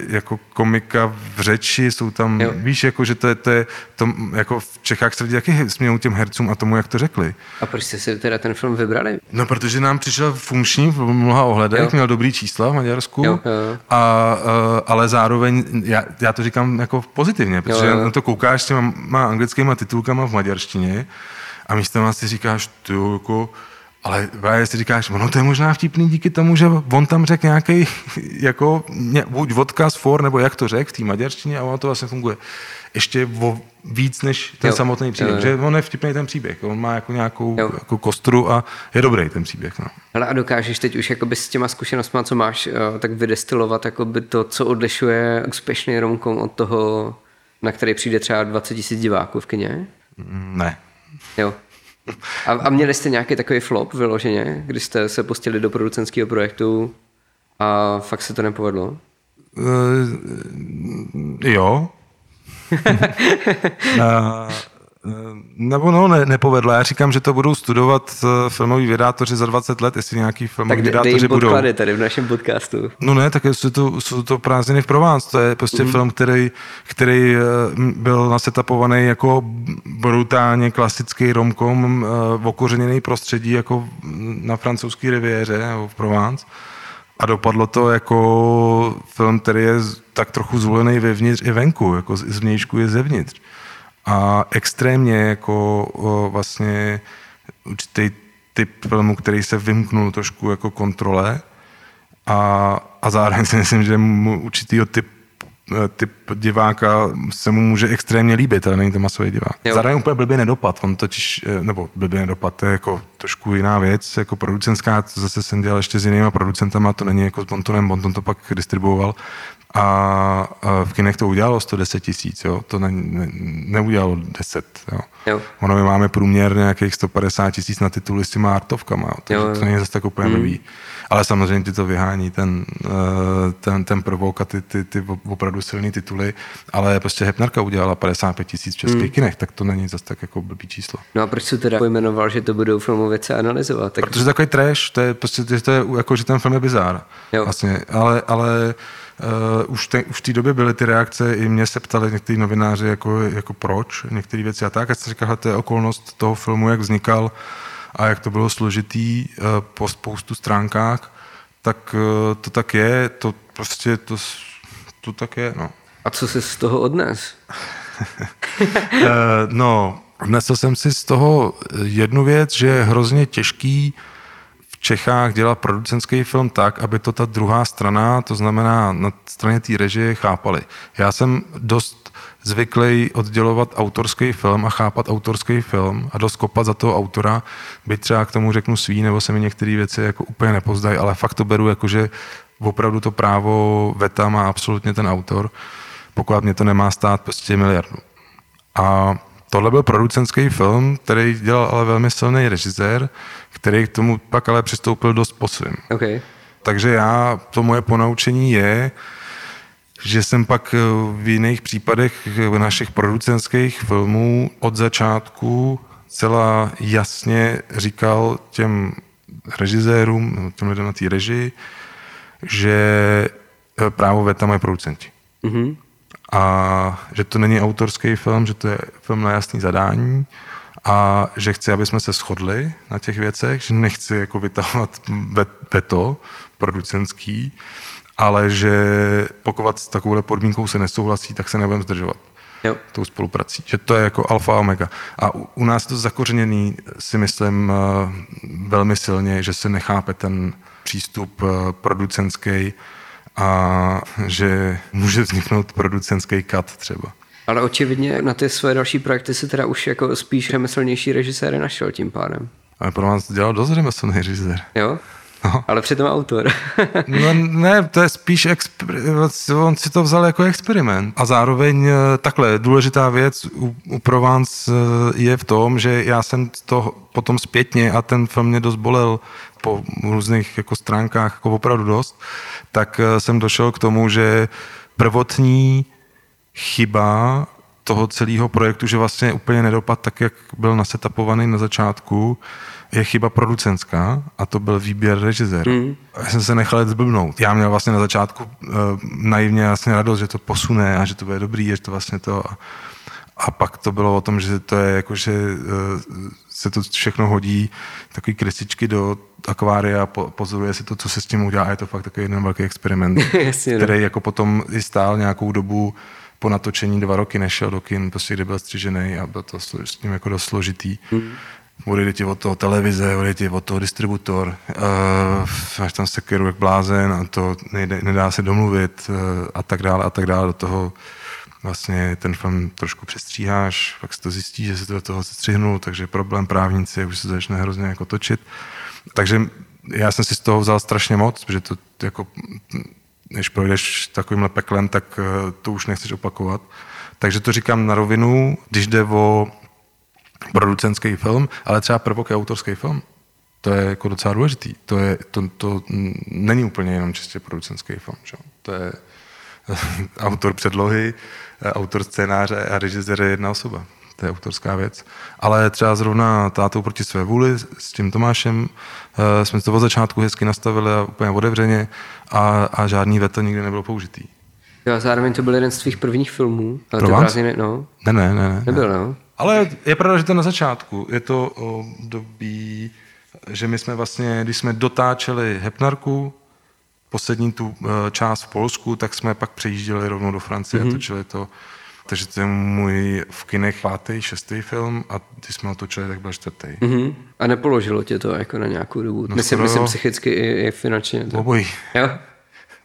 [SPEAKER 2] jako komika v řeči, jsou tam, jo. víš, jako, že to je, to je to, jako v Čechách se lidi taky smějou těm hercům a tomu, jak to řekli.
[SPEAKER 1] A proč jste si teda ten film vybrali?
[SPEAKER 2] No, protože nám přišel funkční v mnoha ohledech, jo. měl dobrý čísla v Maďarsku, jo, jo. A, a, eh, ale zároveň, já, já to říkám jako pozitivně, protože jo, jo. na to koukáš s těma má anglickýma titulkama v maďarštině a místo si říkáš, ty jako, ale právě si říkáš, ono to je možná vtipný díky tomu, že on tam řekl nějaký, jako, buď odkaz, for, nebo jak to řekl v té maďarštině a ono to vlastně funguje. Ještě o víc než ten jo. samotný příběh. Jo, jo. Že on je vtipný ten příběh. On má jako nějakou jako kostru a je dobrý ten příběh. No.
[SPEAKER 1] Ale a dokážeš teď už jakoby s těma zkušenostmi, co máš, eh, tak vydestilovat jakoby to, co odlišuje úspěšný romkom od toho, na který přijde třeba 20 tisíc diváků v kině?
[SPEAKER 2] Ne.
[SPEAKER 1] Jo. A, a měli jste nějaký takový flop vyloženě, když jste se pustili do producentského projektu a fakt se to nepovedlo? Uh,
[SPEAKER 2] jo. uh, Nebo no, ne, nepovedla. Já říkám, že to budou studovat uh, filmoví vydátoři za 20 let, jestli nějaký filmový
[SPEAKER 1] tak
[SPEAKER 2] vydátoři budou.
[SPEAKER 1] Tak tady v našem podcastu.
[SPEAKER 2] No ne, tak jsou to, jsou to prázdniny v Provence. To je prostě mm. film, který, který uh, byl nasetapovaný jako brutálně klasický romkom, uh, okořeněný prostředí jako na francouzské riviéře nebo v Provence. A dopadlo to jako film, který je tak trochu zvolený vevnitř i venku, jako z vnějšku i zevnitř a extrémně jako vlastně určitý typ filmu, který se vymknul trošku jako kontrole. A, a zároveň si myslím, že mu určitýho typ typ diváka se mu může extrémně líbit, ale není to masový divák. Jo. Zároveň úplně blbě nedopad, on totiž, eh, nebo blbě nedopad, to je jako trošku jiná věc, jako producentská, to zase jsem dělal ještě s jinýma producentama, to není jako s Bontonem, Bonton to pak distribuoval, a v kinech to udělalo 110 tisíc, to ne, ne, neudělalo 10. Jo. Jo. Ono my máme průměr nějakých 150 tisíc na tituly s těma artovkama, jo. jo, jo. to není zase tak úplně hmm. nový. Ale samozřejmě ty to vyhání, ten, eh, ten, ten prvok a ty, ty, ty opravdu silné tituly, ale prostě Hepnarka udělala 55 tisíc v českých hmm. kinech, tak to není zase tak jako blbý číslo.
[SPEAKER 1] No a proč se teda pojmenoval, že to budou filmovice analyzovat?
[SPEAKER 2] Tak... Protože takový trash, to je prostě, to je jako, že ten film je bizár. Jo. Vlastně, ale, ale Uh, už, te, už v té době byly ty reakce, i mě se ptali někteří novináři, jako, jako proč, některé věci a tak. A jsem říkal, to je okolnost toho filmu, jak vznikal a jak to bylo složitý uh, po spoustu stránkách, tak uh, to tak je, to prostě to, to tak je, no.
[SPEAKER 1] A co jsi z toho odnes?
[SPEAKER 2] uh, no, odnesl jsem si z toho jednu věc, že je hrozně těžký uh, Čechách dělat producentský film tak, aby to ta druhá strana, to znamená na straně té režie, chápali. Já jsem dost zvyklý oddělovat autorský film a chápat autorský film a dost kopat za toho autora, byť třeba k tomu řeknu svý, nebo se mi některé věci jako úplně nepozdají, ale fakt to beru jako, že opravdu to právo veta má absolutně ten autor, pokud mě to nemá stát prostě miliardu. A tohle byl producentský film, který dělal ale velmi silný režisér, který k tomu pak ale přistoupil dost po svým.
[SPEAKER 1] Okay.
[SPEAKER 2] Takže já, to moje ponaučení je, že jsem pak eh, v jiných případech našich producentských filmů od začátku celá jasně říkal těm režisérům, těm lidem na té režii, že eh, právo veta mají producenti. Mm-hmm. A že to není autorský film, že to je film na jasný zadání a že chci, aby jsme se shodli na těch věcech, že nechci jako vytahovat veto producentský, ale že pokud s takovou podmínkou se nesouhlasí, tak se nebudeme zdržovat jo. tou spoluprací. Že to je jako alfa a omega. A u, u nás je to zakořeněný, si myslím, eh, velmi silně, že se nechápe ten přístup eh, producentský a že může vzniknout producentský kat třeba.
[SPEAKER 1] Ale očividně na ty své další projekty si teda už jako spíš řemeslnější režiséry našel tím pádem.
[SPEAKER 2] Ale pro nás dělal dost řemeslný režisér.
[SPEAKER 1] Jo? No. Ale přitom autor.
[SPEAKER 2] no ne, to je spíš, exper- on si to vzal jako experiment. A zároveň eh, takhle, důležitá věc u, u Provence eh, je v tom, že já jsem to potom zpětně a ten film mě dost bolel po různých jako stránkách, jako opravdu dost, tak eh, jsem došel k tomu, že prvotní chyba toho celého projektu, že vlastně úplně nedopad tak, jak byl nasetapovaný na začátku, je chyba producentská a to byl výběr režiséra. Mm. Já jsem se nechal zblbnout. Já měl vlastně na začátku uh, naivně vlastně radost, že to posune a že to bude dobrý, že to vlastně to... A, a pak to bylo o tom, že to je jako, že uh, se to všechno hodí, takový krystičky do akvária a po, pozoruje si to, co se s tím udělá je to fakt takový jeden velký experiment, no. který jako potom i stál nějakou dobu po natočení dva roky nešel do kin, prostě kde byl střižený a byl to s ním jako dost složitý. Mm. Odejde ti od toho televize, odejde ti od toho distributor, uh, máš tam sekeru jak blázen a to nejde, nedá se domluvit uh, a tak dále a tak dále. Do toho vlastně ten film trošku přestříháš, pak si to zjistí, že se to do toho střihnul, takže problém právníci, už se začne hrozně jako točit. Takže já jsem si z toho vzal strašně moc, protože to jako než projdeš takovýmhle peklem, tak eh, to už nechceš opakovat. Takže to říkám na rovinu, když jde o producentský film, ale třeba prvok je autorský film. To je jako docela důležitý. To, je, to, to není úplně jenom čistě producentský film. Čo? To je autor předlohy, autor scénáře a režisér je jedna osoba. to je autorská věc. Ale třeba zrovna tátou proti své vůli s tím Tomášem uh, jsme to od začátku hezky nastavili a úplně otevřeně a, a žádný veto nikdy nebylo použitý.
[SPEAKER 1] Jo, a zároveň to byl jeden z tvých prvních filmů.
[SPEAKER 2] Ale Pro vás?
[SPEAKER 1] no.
[SPEAKER 2] Ne, ne, ne. ne
[SPEAKER 1] Nebyl, no.
[SPEAKER 2] Ale je pravda, že to na začátku. Je to období, že my jsme vlastně, když jsme dotáčeli Hepnarku, poslední tu eh, část v Polsku, tak jsme pak přejížděli rovnou do Francie mm-hmm. a točili to. Takže to je můj v kinech pátý, šestý film a když jsme ho točili, tak byl čtvrtý.
[SPEAKER 1] Mm-hmm. A nepoložilo tě to jako na nějakou dobu? No myslím, myslím psychicky i, i finančně.
[SPEAKER 2] To... Obojí.
[SPEAKER 1] Jo?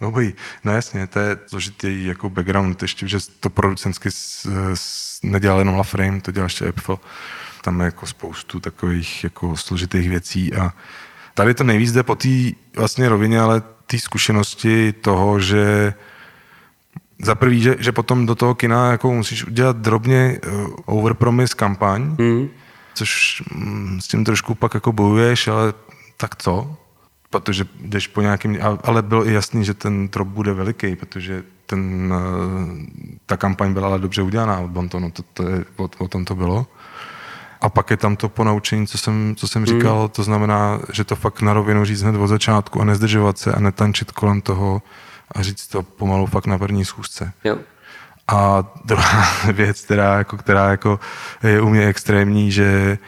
[SPEAKER 2] Obojí. No jasně, to je složitý jako background, ještě, že to producensky s, s, nedělal jenom La Frame, to dělal ještě Apple. Tam je jako spoustu takových jako složitých věcí a tady to nejvíc jde po té vlastně rovině, ale té zkušenosti toho, že za prvý, že, že potom do toho kina jako musíš udělat drobně uh, overpromise kampaň, mm. což s tím trošku pak jako bojuješ, ale tak co? Protože jdeš po nějakým, ale bylo i jasný, že ten trop bude veliký, protože ten, uh, ta kampaň byla ale dobře udělaná od Bontonu, to, to je, o, o tom to bylo. A pak je tam to ponaučení, co jsem, co jsem říkal, mm. to znamená, že to fakt na rovinu říct hned od začátku a nezdržovat se a netančit kolem toho a říct to pomalu fakt na první schůzce.
[SPEAKER 1] Jo.
[SPEAKER 2] A druhá věc, která, jako, která jako je u mě extrémní, že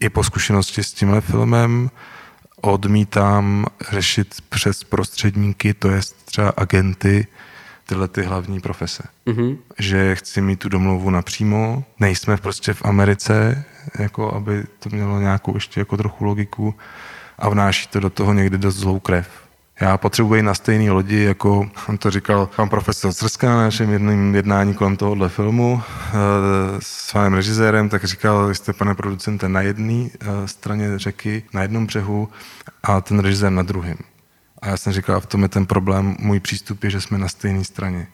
[SPEAKER 2] i po zkušenosti s tímhle filmem odmítám řešit přes prostředníky, to je třeba agenty, tyhle ty hlavní profese. Mm-hmm. Že chci mít tu domluvu napřímo, nejsme prostě v Americe, jako aby to mělo nějakou ještě jako trochu logiku a vnáší to do toho někdy dost zlou krev. Já potřebuji na stejné lodi, jako on to říkal pan profesor Srska na našem jedným jednání kolem tohohle filmu eh, s panem režisérem, tak říkal, vy jste, pane producente, na jedné eh, straně řeky, na jednom břehu a ten režisér na druhém. A já jsem říkal, v tom je ten problém, můj přístup je, že jsme na stejné straně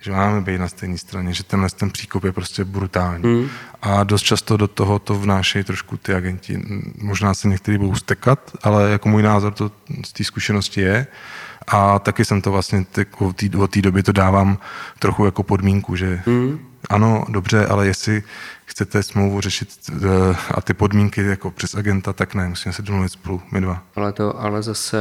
[SPEAKER 2] že máme být na stejné straně, že tenhle ten příkop je prostě brutální. Mm. A dost často do toho to vnášejí trošku ty agenti. Možná se některý budou stekat, ale jako můj názor to z té zkušenosti je. A taky jsem to vlastně od té doby to dávám trochu jako podmínku, že mm. Ano, dobře, ale jestli chcete smlouvu řešit eh, a ty podmínky jako přes agenta, tak ne, musíme se domluvit spolu, my dva.
[SPEAKER 1] Ale to, ale zase...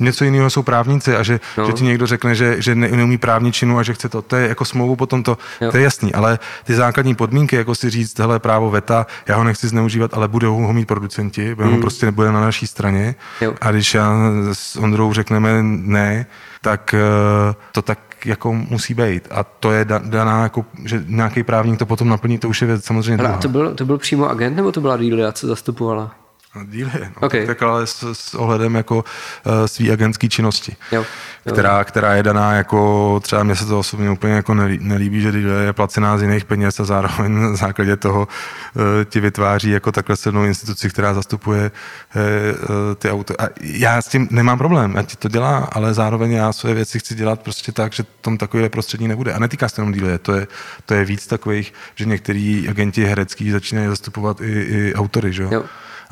[SPEAKER 2] Něco jiného jsou právníci a že, no. že ti někdo řekne, že, že ne, neumí právničinu a že chce to, to je jako smlouvu potom to, jo. to je jasný, ale ty základní podmínky, jako si říct, hele, právo VETA, já ho nechci zneužívat, ale budou ho mít producenti, mm. ho prostě nebude na naší straně jo. a když já s Ondrou řekneme ne, tak eh, to tak jako musí být. A to je daná, jako, že nějaký právník to potom naplní, to už je věc samozřejmě
[SPEAKER 1] Ale to byl, to byl přímo agent, nebo to byla Delia, co zastupovala?
[SPEAKER 2] Díly, no, okay. tak, ale s, s ohledem jako uh, svý agentský činnosti, jo. Jo. Která, která je daná jako, třeba mně se to osobně úplně jako nelíbí, že je placená z jiných peněz a zároveň na základě toho uh, ti vytváří jako takhle silnou instituci, která zastupuje uh, ty auto. A já s tím nemám problém, ať to dělá, ale zároveň já své věci chci dělat prostě tak, že tom takovýhle prostředí nebude. A netýká se jenom díle, to je, to je víc takových, že některý agenti herecký začínají zastupovat i, i autory, že jo?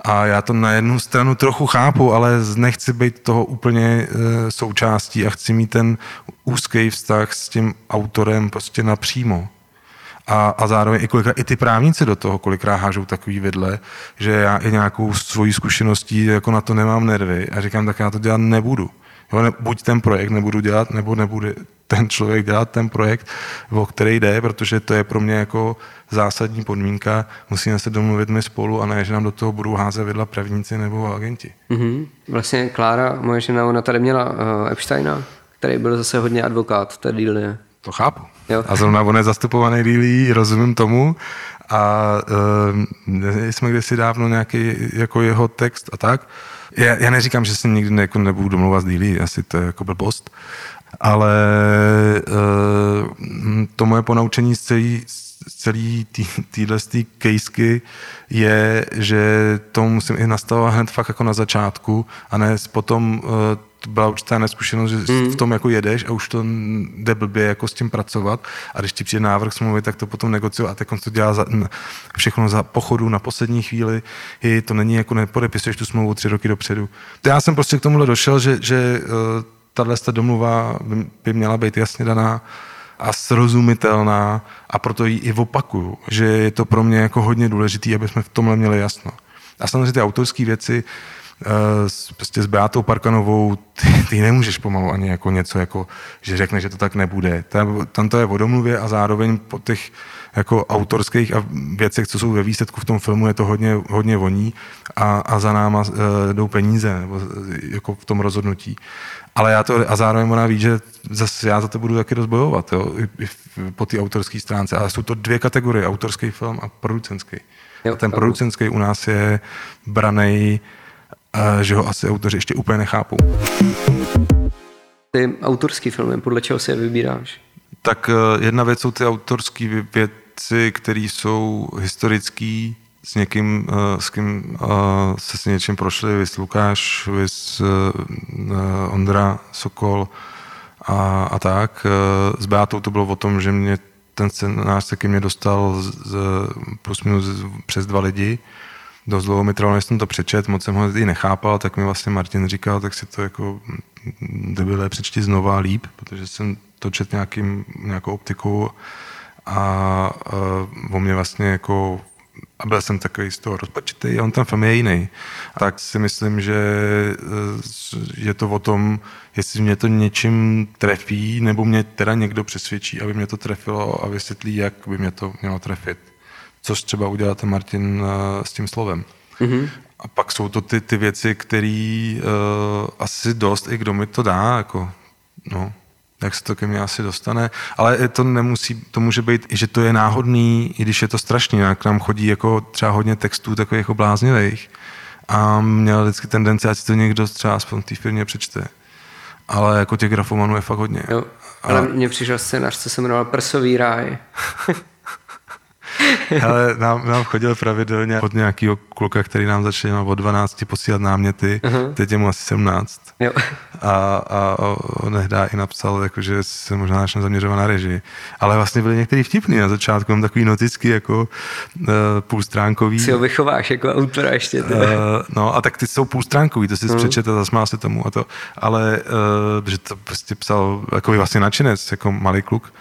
[SPEAKER 2] A já to na jednu stranu trochu chápu, ale nechci být toho úplně e, součástí a chci mít ten úzký vztah s tím autorem prostě napřímo. A, a zároveň i kolikrát i ty právníci do toho kolikrát hážou takový vedle, že já i nějakou svojí zkušeností jako na to nemám nervy a říkám, tak já to dělat nebudu. Jo, ne, buď ten projekt nebudu dělat, nebo nebude ten člověk dělat ten projekt, o který jde, protože to je pro mě jako zásadní podmínka. Musíme se domluvit my spolu a ne, že nám do toho budou házet vidla prvníci nebo agenti.
[SPEAKER 1] Mm-hmm. Vlastně Klára, moje žena, ona tady měla uh, Epsteina, který byl zase hodně advokát té dílně.
[SPEAKER 2] To chápu. Jo. A zrovna on je zastupovaný dílí, rozumím tomu. A uh, jsme kdysi dávno nějaký jako jeho text a tak. Já, já neříkám, že se nikdy ne, jako nebudu domluvat s dílí, asi to je jako blbost, ale uh, to moje ponaučení z celý, z celý téhle tý, kejsky je, že to musím i nastavovat hned fakt jako na začátku a ne potom uh, byla určitá neskušenost, že mm. v tom jako jedeš a už to jde blbě jako s tím pracovat a když ti přijde návrh smlouvy, tak to potom negociovat a teď to dělá za, všechno za pochodu na poslední chvíli, i to není jako nepodepisuješ tu smlouvu tři roky dopředu. Já jsem prostě k tomuhle došel, že, že uh, tahle domluva by měla být jasně daná a srozumitelná a proto ji i opakuju, že je to pro mě jako hodně důležité, aby jsme v tomhle měli jasno. A samozřejmě ty autorské věci, s, prostě s Beatou Parkanovou, ty, ty nemůžeš pomalu ani jako něco, jako, že řekne, že to tak nebude. Tam, tam to je o domluvě a zároveň po těch jako autorských a věcech, co jsou ve výsledku v tom filmu, je to hodně, hodně voní a, a za náma uh, jdou peníze nebo, jako v tom rozhodnutí. Ale já to, a zároveň ona ví, že zase já za to budu taky rozbojovat, jo, i, i po té autorské stránce. Ale jsou to dvě kategorie, autorský film a producentský. Jo, a ten producentský u nás je branej že ho asi autoři ještě úplně nechápou.
[SPEAKER 1] Ty autorský filmy, podle čeho si je vybíráš?
[SPEAKER 2] Tak eh, jedna věc jsou ty autorské věci, které jsou historické, s někým, eh, s kým eh, se s něčím prošli, vys Lukáš, vys Ondra Sokol a, a tak. S Beatou to bylo o tom, že mě ten scénář se ke mně dostal z, z, plus minus přes dva lidi dost dlouho mi trvalo, než jsem to přečet, moc jsem ho i nechápal, tak mi vlastně Martin říkal, tak si to jako debile přečti znova líp, protože jsem to čet nějakým, nějakou optikou a uh, o mě vlastně jako a byl jsem takový z toho rozpačitý a on ten film je jiný. Tak si myslím, že e, je to o tom, jestli mě to něčím trefí, nebo mě teda někdo přesvědčí, aby mě to trefilo a vysvětlí, jak by mě to mělo trefit což třeba udělal ten Martin uh, s tím slovem. Mm-hmm. A pak jsou to ty, ty věci, které uh, asi dost, i kdo mi to dá, jako, no, jak se to ke mně asi dostane, ale to nemusí, to může být i, že to je náhodný, i když je to strašný, jak nám chodí jako třeba hodně textů takových jako bláznivých a měl vždycky tendenci, ať si to někdo třeba aspoň v té firmě přečte. Ale jako těch grafomanů je fakt hodně. Jo,
[SPEAKER 1] ale a... mně přišel scénář, co se jmenoval Prsový ráj.
[SPEAKER 2] Ale nám, nám chodil pravidelně od nějakého kluka, který nám začal od 12 posílat náměty, uh-huh. teď je mu asi 17. Jo. A, a on nehdá i napsal, jako, že se možná začne zaměřovat na režii. Ale vlastně byly některý vtipný na začátku, takový noticky jako uh, půlstránkový.
[SPEAKER 1] Si ho vychováš jako autora ještě. Uh,
[SPEAKER 2] no a tak ty jsou půlstránkový, to si uh-huh. přečetl, zasmál se tomu a to. Ale uh, že to prostě psal jako vlastně nadšenec, jako malý kluk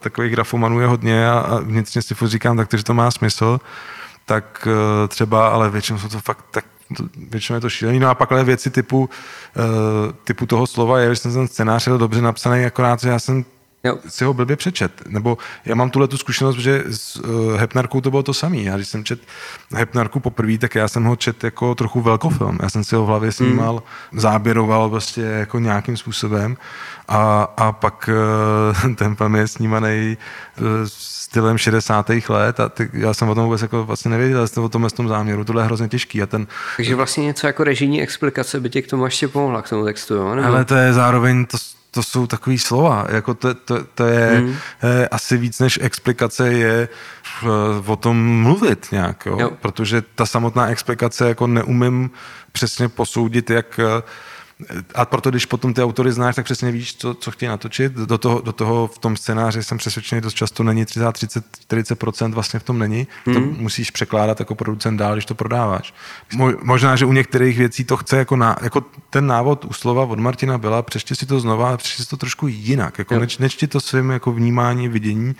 [SPEAKER 2] takových grafomanů je hodně a, vnitřně si furt říkám, tak že to má smysl, tak uh, třeba, ale většinou jsou to fakt tak většinou je to šílený. No a pak ale věci typu, uh, typu toho slova je, že jsem ten scénář byl dobře napsaný, akorát, že já jsem jo. si ho blbě přečet. Nebo já mám tuhle tu zkušenost, že s uh, Hepnarkou to bylo to samé. Já když jsem čet Hepnarku poprvé, tak já jsem ho čet jako trochu velkofilm. Já jsem si ho v hlavě snímal, mm. záběroval prostě jako nějakým způsobem a, a pak uh, ten film je snímaný uh, stylem 60. let a ty, já jsem o tom vůbec jako vlastně nevěděl, jsem o tom tom záměru, tohle je hrozně těžký. A ten,
[SPEAKER 1] Takže vlastně něco jako režijní explikace by tě k tomu ještě pomohla, k tomu textu, jo?
[SPEAKER 2] Nebo? Ale to je zároveň, to, to jsou takový slova, jako to, to, to je hmm. je asi víc než explikace je eh, o tom mluvit nějak, jo? Jo. protože ta samotná explikace jako neumím přesně posoudit, jak a proto, když potom ty autory znáš, tak přesně víš, co, co chtějí natočit. Do toho, do toho v tom scénáři jsem přesvědčený, dost často není 30, 30, 40% vlastně v tom není. Mm. To musíš překládat jako producent dál, když to prodáváš. Mo, možná, že u některých věcí to chce jako, na, jako ten návod u slova od Martina byla, přečti si to znova, přečti si to trošku jinak. Jako neč, nečti to svým jako vnímání, vidění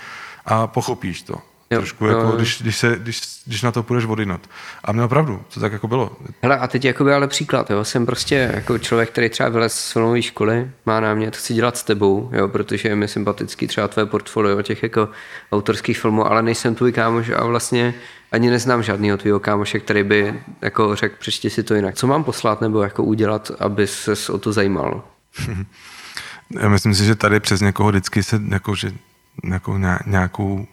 [SPEAKER 2] a pochopíš to. Jo, trošku, jako, jo. Když, když, se, když, když na to půjdeš vodinat. A měl pravdu, to tak jako bylo.
[SPEAKER 1] Hele, a teď jakoby ale příklad, jo. Jsem prostě jako člověk, který třeba vylez z filmové školy, má námět, chci dělat s tebou, jo, protože je mi sympatický třeba tvé portfolio těch jako autorských filmů, ale nejsem tvůj kámoš a vlastně ani neznám žádného tvýho kámoše, který by jako řekl, přečti si to jinak. Co mám poslat nebo jako udělat, aby se o to zajímal?
[SPEAKER 2] Já myslím si, že tady přes někoho vždycky se jako, že, jako nějakou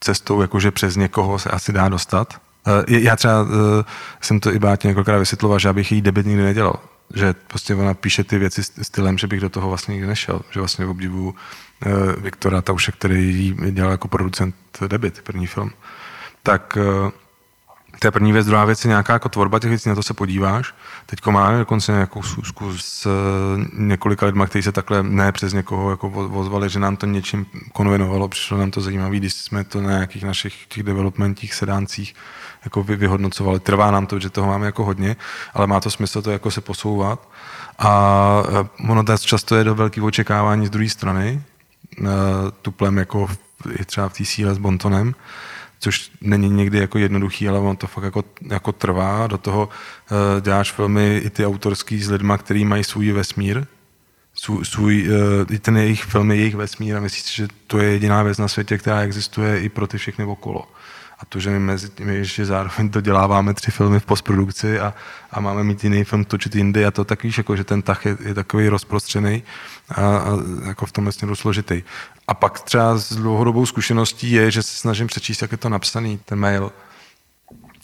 [SPEAKER 2] cestou, jakože přes někoho se asi dá dostat. Eh, já třeba eh, jsem to i Bátě několikrát vysvětloval, že abych její debit nikdy nedělal. Že prostě ona píše ty věci stylem, že bych do toho vlastně nikdy nešel. Že vlastně obdivu eh, Viktora Tauše, který dělal jako producent debit, první film. Tak to je první věc. Druhá věc je nějaká jako tvorba těch věcí, na to se podíváš. Teď máme dokonce nějakou schůzku s eh, několika lidmi, kteří se takhle ne přes někoho jako vozvali, že nám to něčím konvenovalo, přišlo nám to zajímavé, když jsme to na nějakých našich těch developmentích, sedáncích jako vyhodnocovali. Trvá nám to, že toho máme jako hodně, ale má to smysl to jako se posouvat. A eh, ono často je do velkých očekávání z druhé strany, tuplem jako i třeba v té síle s Bontonem, což není někdy jako jednoduchý, ale on to fakt jako, jako trvá. Do toho uh, děláš filmy i ty autorský s lidma, který mají svůj vesmír, svůj, svůj uh, ten jejich film je jejich vesmír a myslíš, že to je jediná věc na světě, která existuje i pro ty všechny okolo. A to, že my mezi tím ještě zároveň to děláváme tři filmy v postprodukci a, a máme mít jiný film točit jindy a to tak víš, jako, že ten tah je, je takový rozprostřený a, a jako v tomhle směru složitý. A pak třeba s dlouhodobou zkušeností je, že se snažím přečíst, jak je to napsaný, ten mail.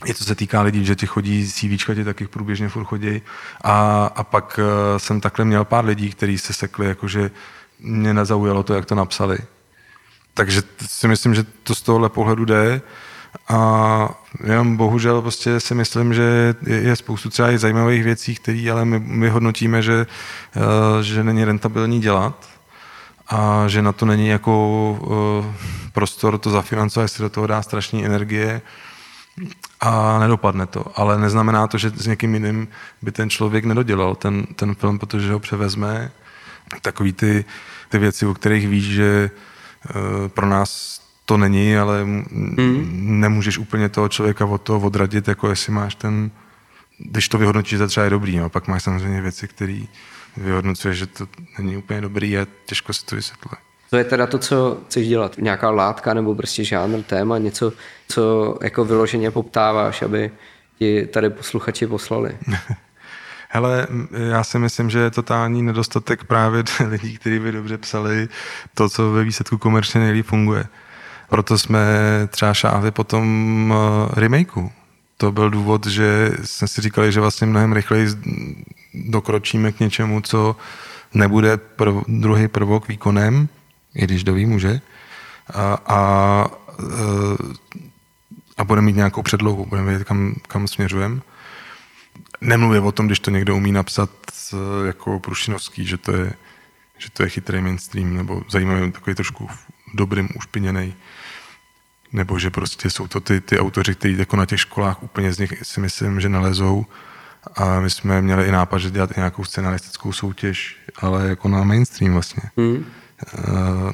[SPEAKER 2] Je to se týká lidí, že ti chodí CVčka, ti taky průběžně furt chodí. A, a pak uh, jsem takhle měl pár lidí, kteří se sekli, jakože mě nezaujalo to, jak to napsali. Takže si myslím, že to z tohohle pohledu jde. A jenom bohužel prostě si myslím, že je, je spoustu třeba i zajímavých věcí, které ale my, my hodnotíme, že, uh, že není rentabilní dělat a že na to není jako uh, prostor to zafinancovat, jestli do toho dá strašní energie a nedopadne to. Ale neznamená to, že s někým jiným by ten člověk nedodělal ten, ten film, protože ho převezme. Takový ty, ty věci, o kterých víš, že uh, pro nás to není, ale mm. nemůžeš úplně toho člověka od toho odradit, jako jestli máš ten, když to vyhodnotíš, že třeba je dobrý, no, pak máš samozřejmě věci, které vyhodnocuješ, že to není úplně dobrý a těžko se to vysvětluje.
[SPEAKER 1] To je teda to, co chceš dělat. Nějaká látka nebo prostě žánr, téma, něco, co jako vyloženě poptáváš, aby ti tady posluchači poslali.
[SPEAKER 2] Hele, já si myslím, že je totální nedostatek právě lidí, kteří by dobře psali to, co ve výsledku komerčně nejlíp funguje. Proto jsme třeba šáhli po tom remakeu. To byl důvod, že jsme si říkali, že vlastně mnohem rychleji dokročíme k něčemu, co nebude prv, druhý prvok výkonem, i když doví může, a, a, eh, a bude mít nějakou předlohu, budeme vědět, kam, kam směřujeme. Nemluvě o tom, když to někdo umí napsat eh, jako Prušinovský, že to je, že to je chytrý mainstream, nebo zajímavý, takový trošku dobrým, ušpiněný nebo že prostě jsou to ty, ty autoři, kteří jako na těch školách úplně z nich si myslím, že nalezou. A my jsme měli i nápad, že dělat nějakou scenaristickou soutěž, ale jako na mainstream vlastně. Mm.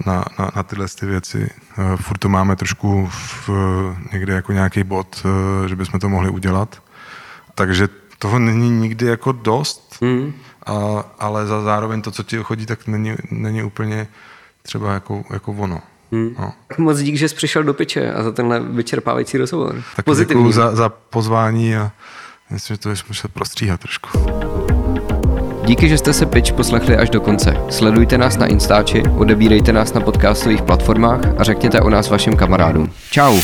[SPEAKER 2] Na, na, na tyhle ty věci. Eh, furt to máme trošku v, někde jako nějaký bod, eh, že bychom to mohli udělat. Takže toho není nikdy jako dost, mm. a, ale za zároveň to, co ti chodí, tak není, není úplně třeba jako, jako ono.
[SPEAKER 1] Hmm. No. Moc dík, že jsi přišel do piče a za tenhle vyčerpávající rozhovor.
[SPEAKER 2] Tak děkuji za, za pozvání a myslím, že to je muset prostříhat trošku.
[SPEAKER 1] Díky, že jste se Pitch poslechli až do konce. Sledujte nás na Instači, odebírejte nás na podcastových platformách a řekněte o nás vašim kamarádům. Ciao.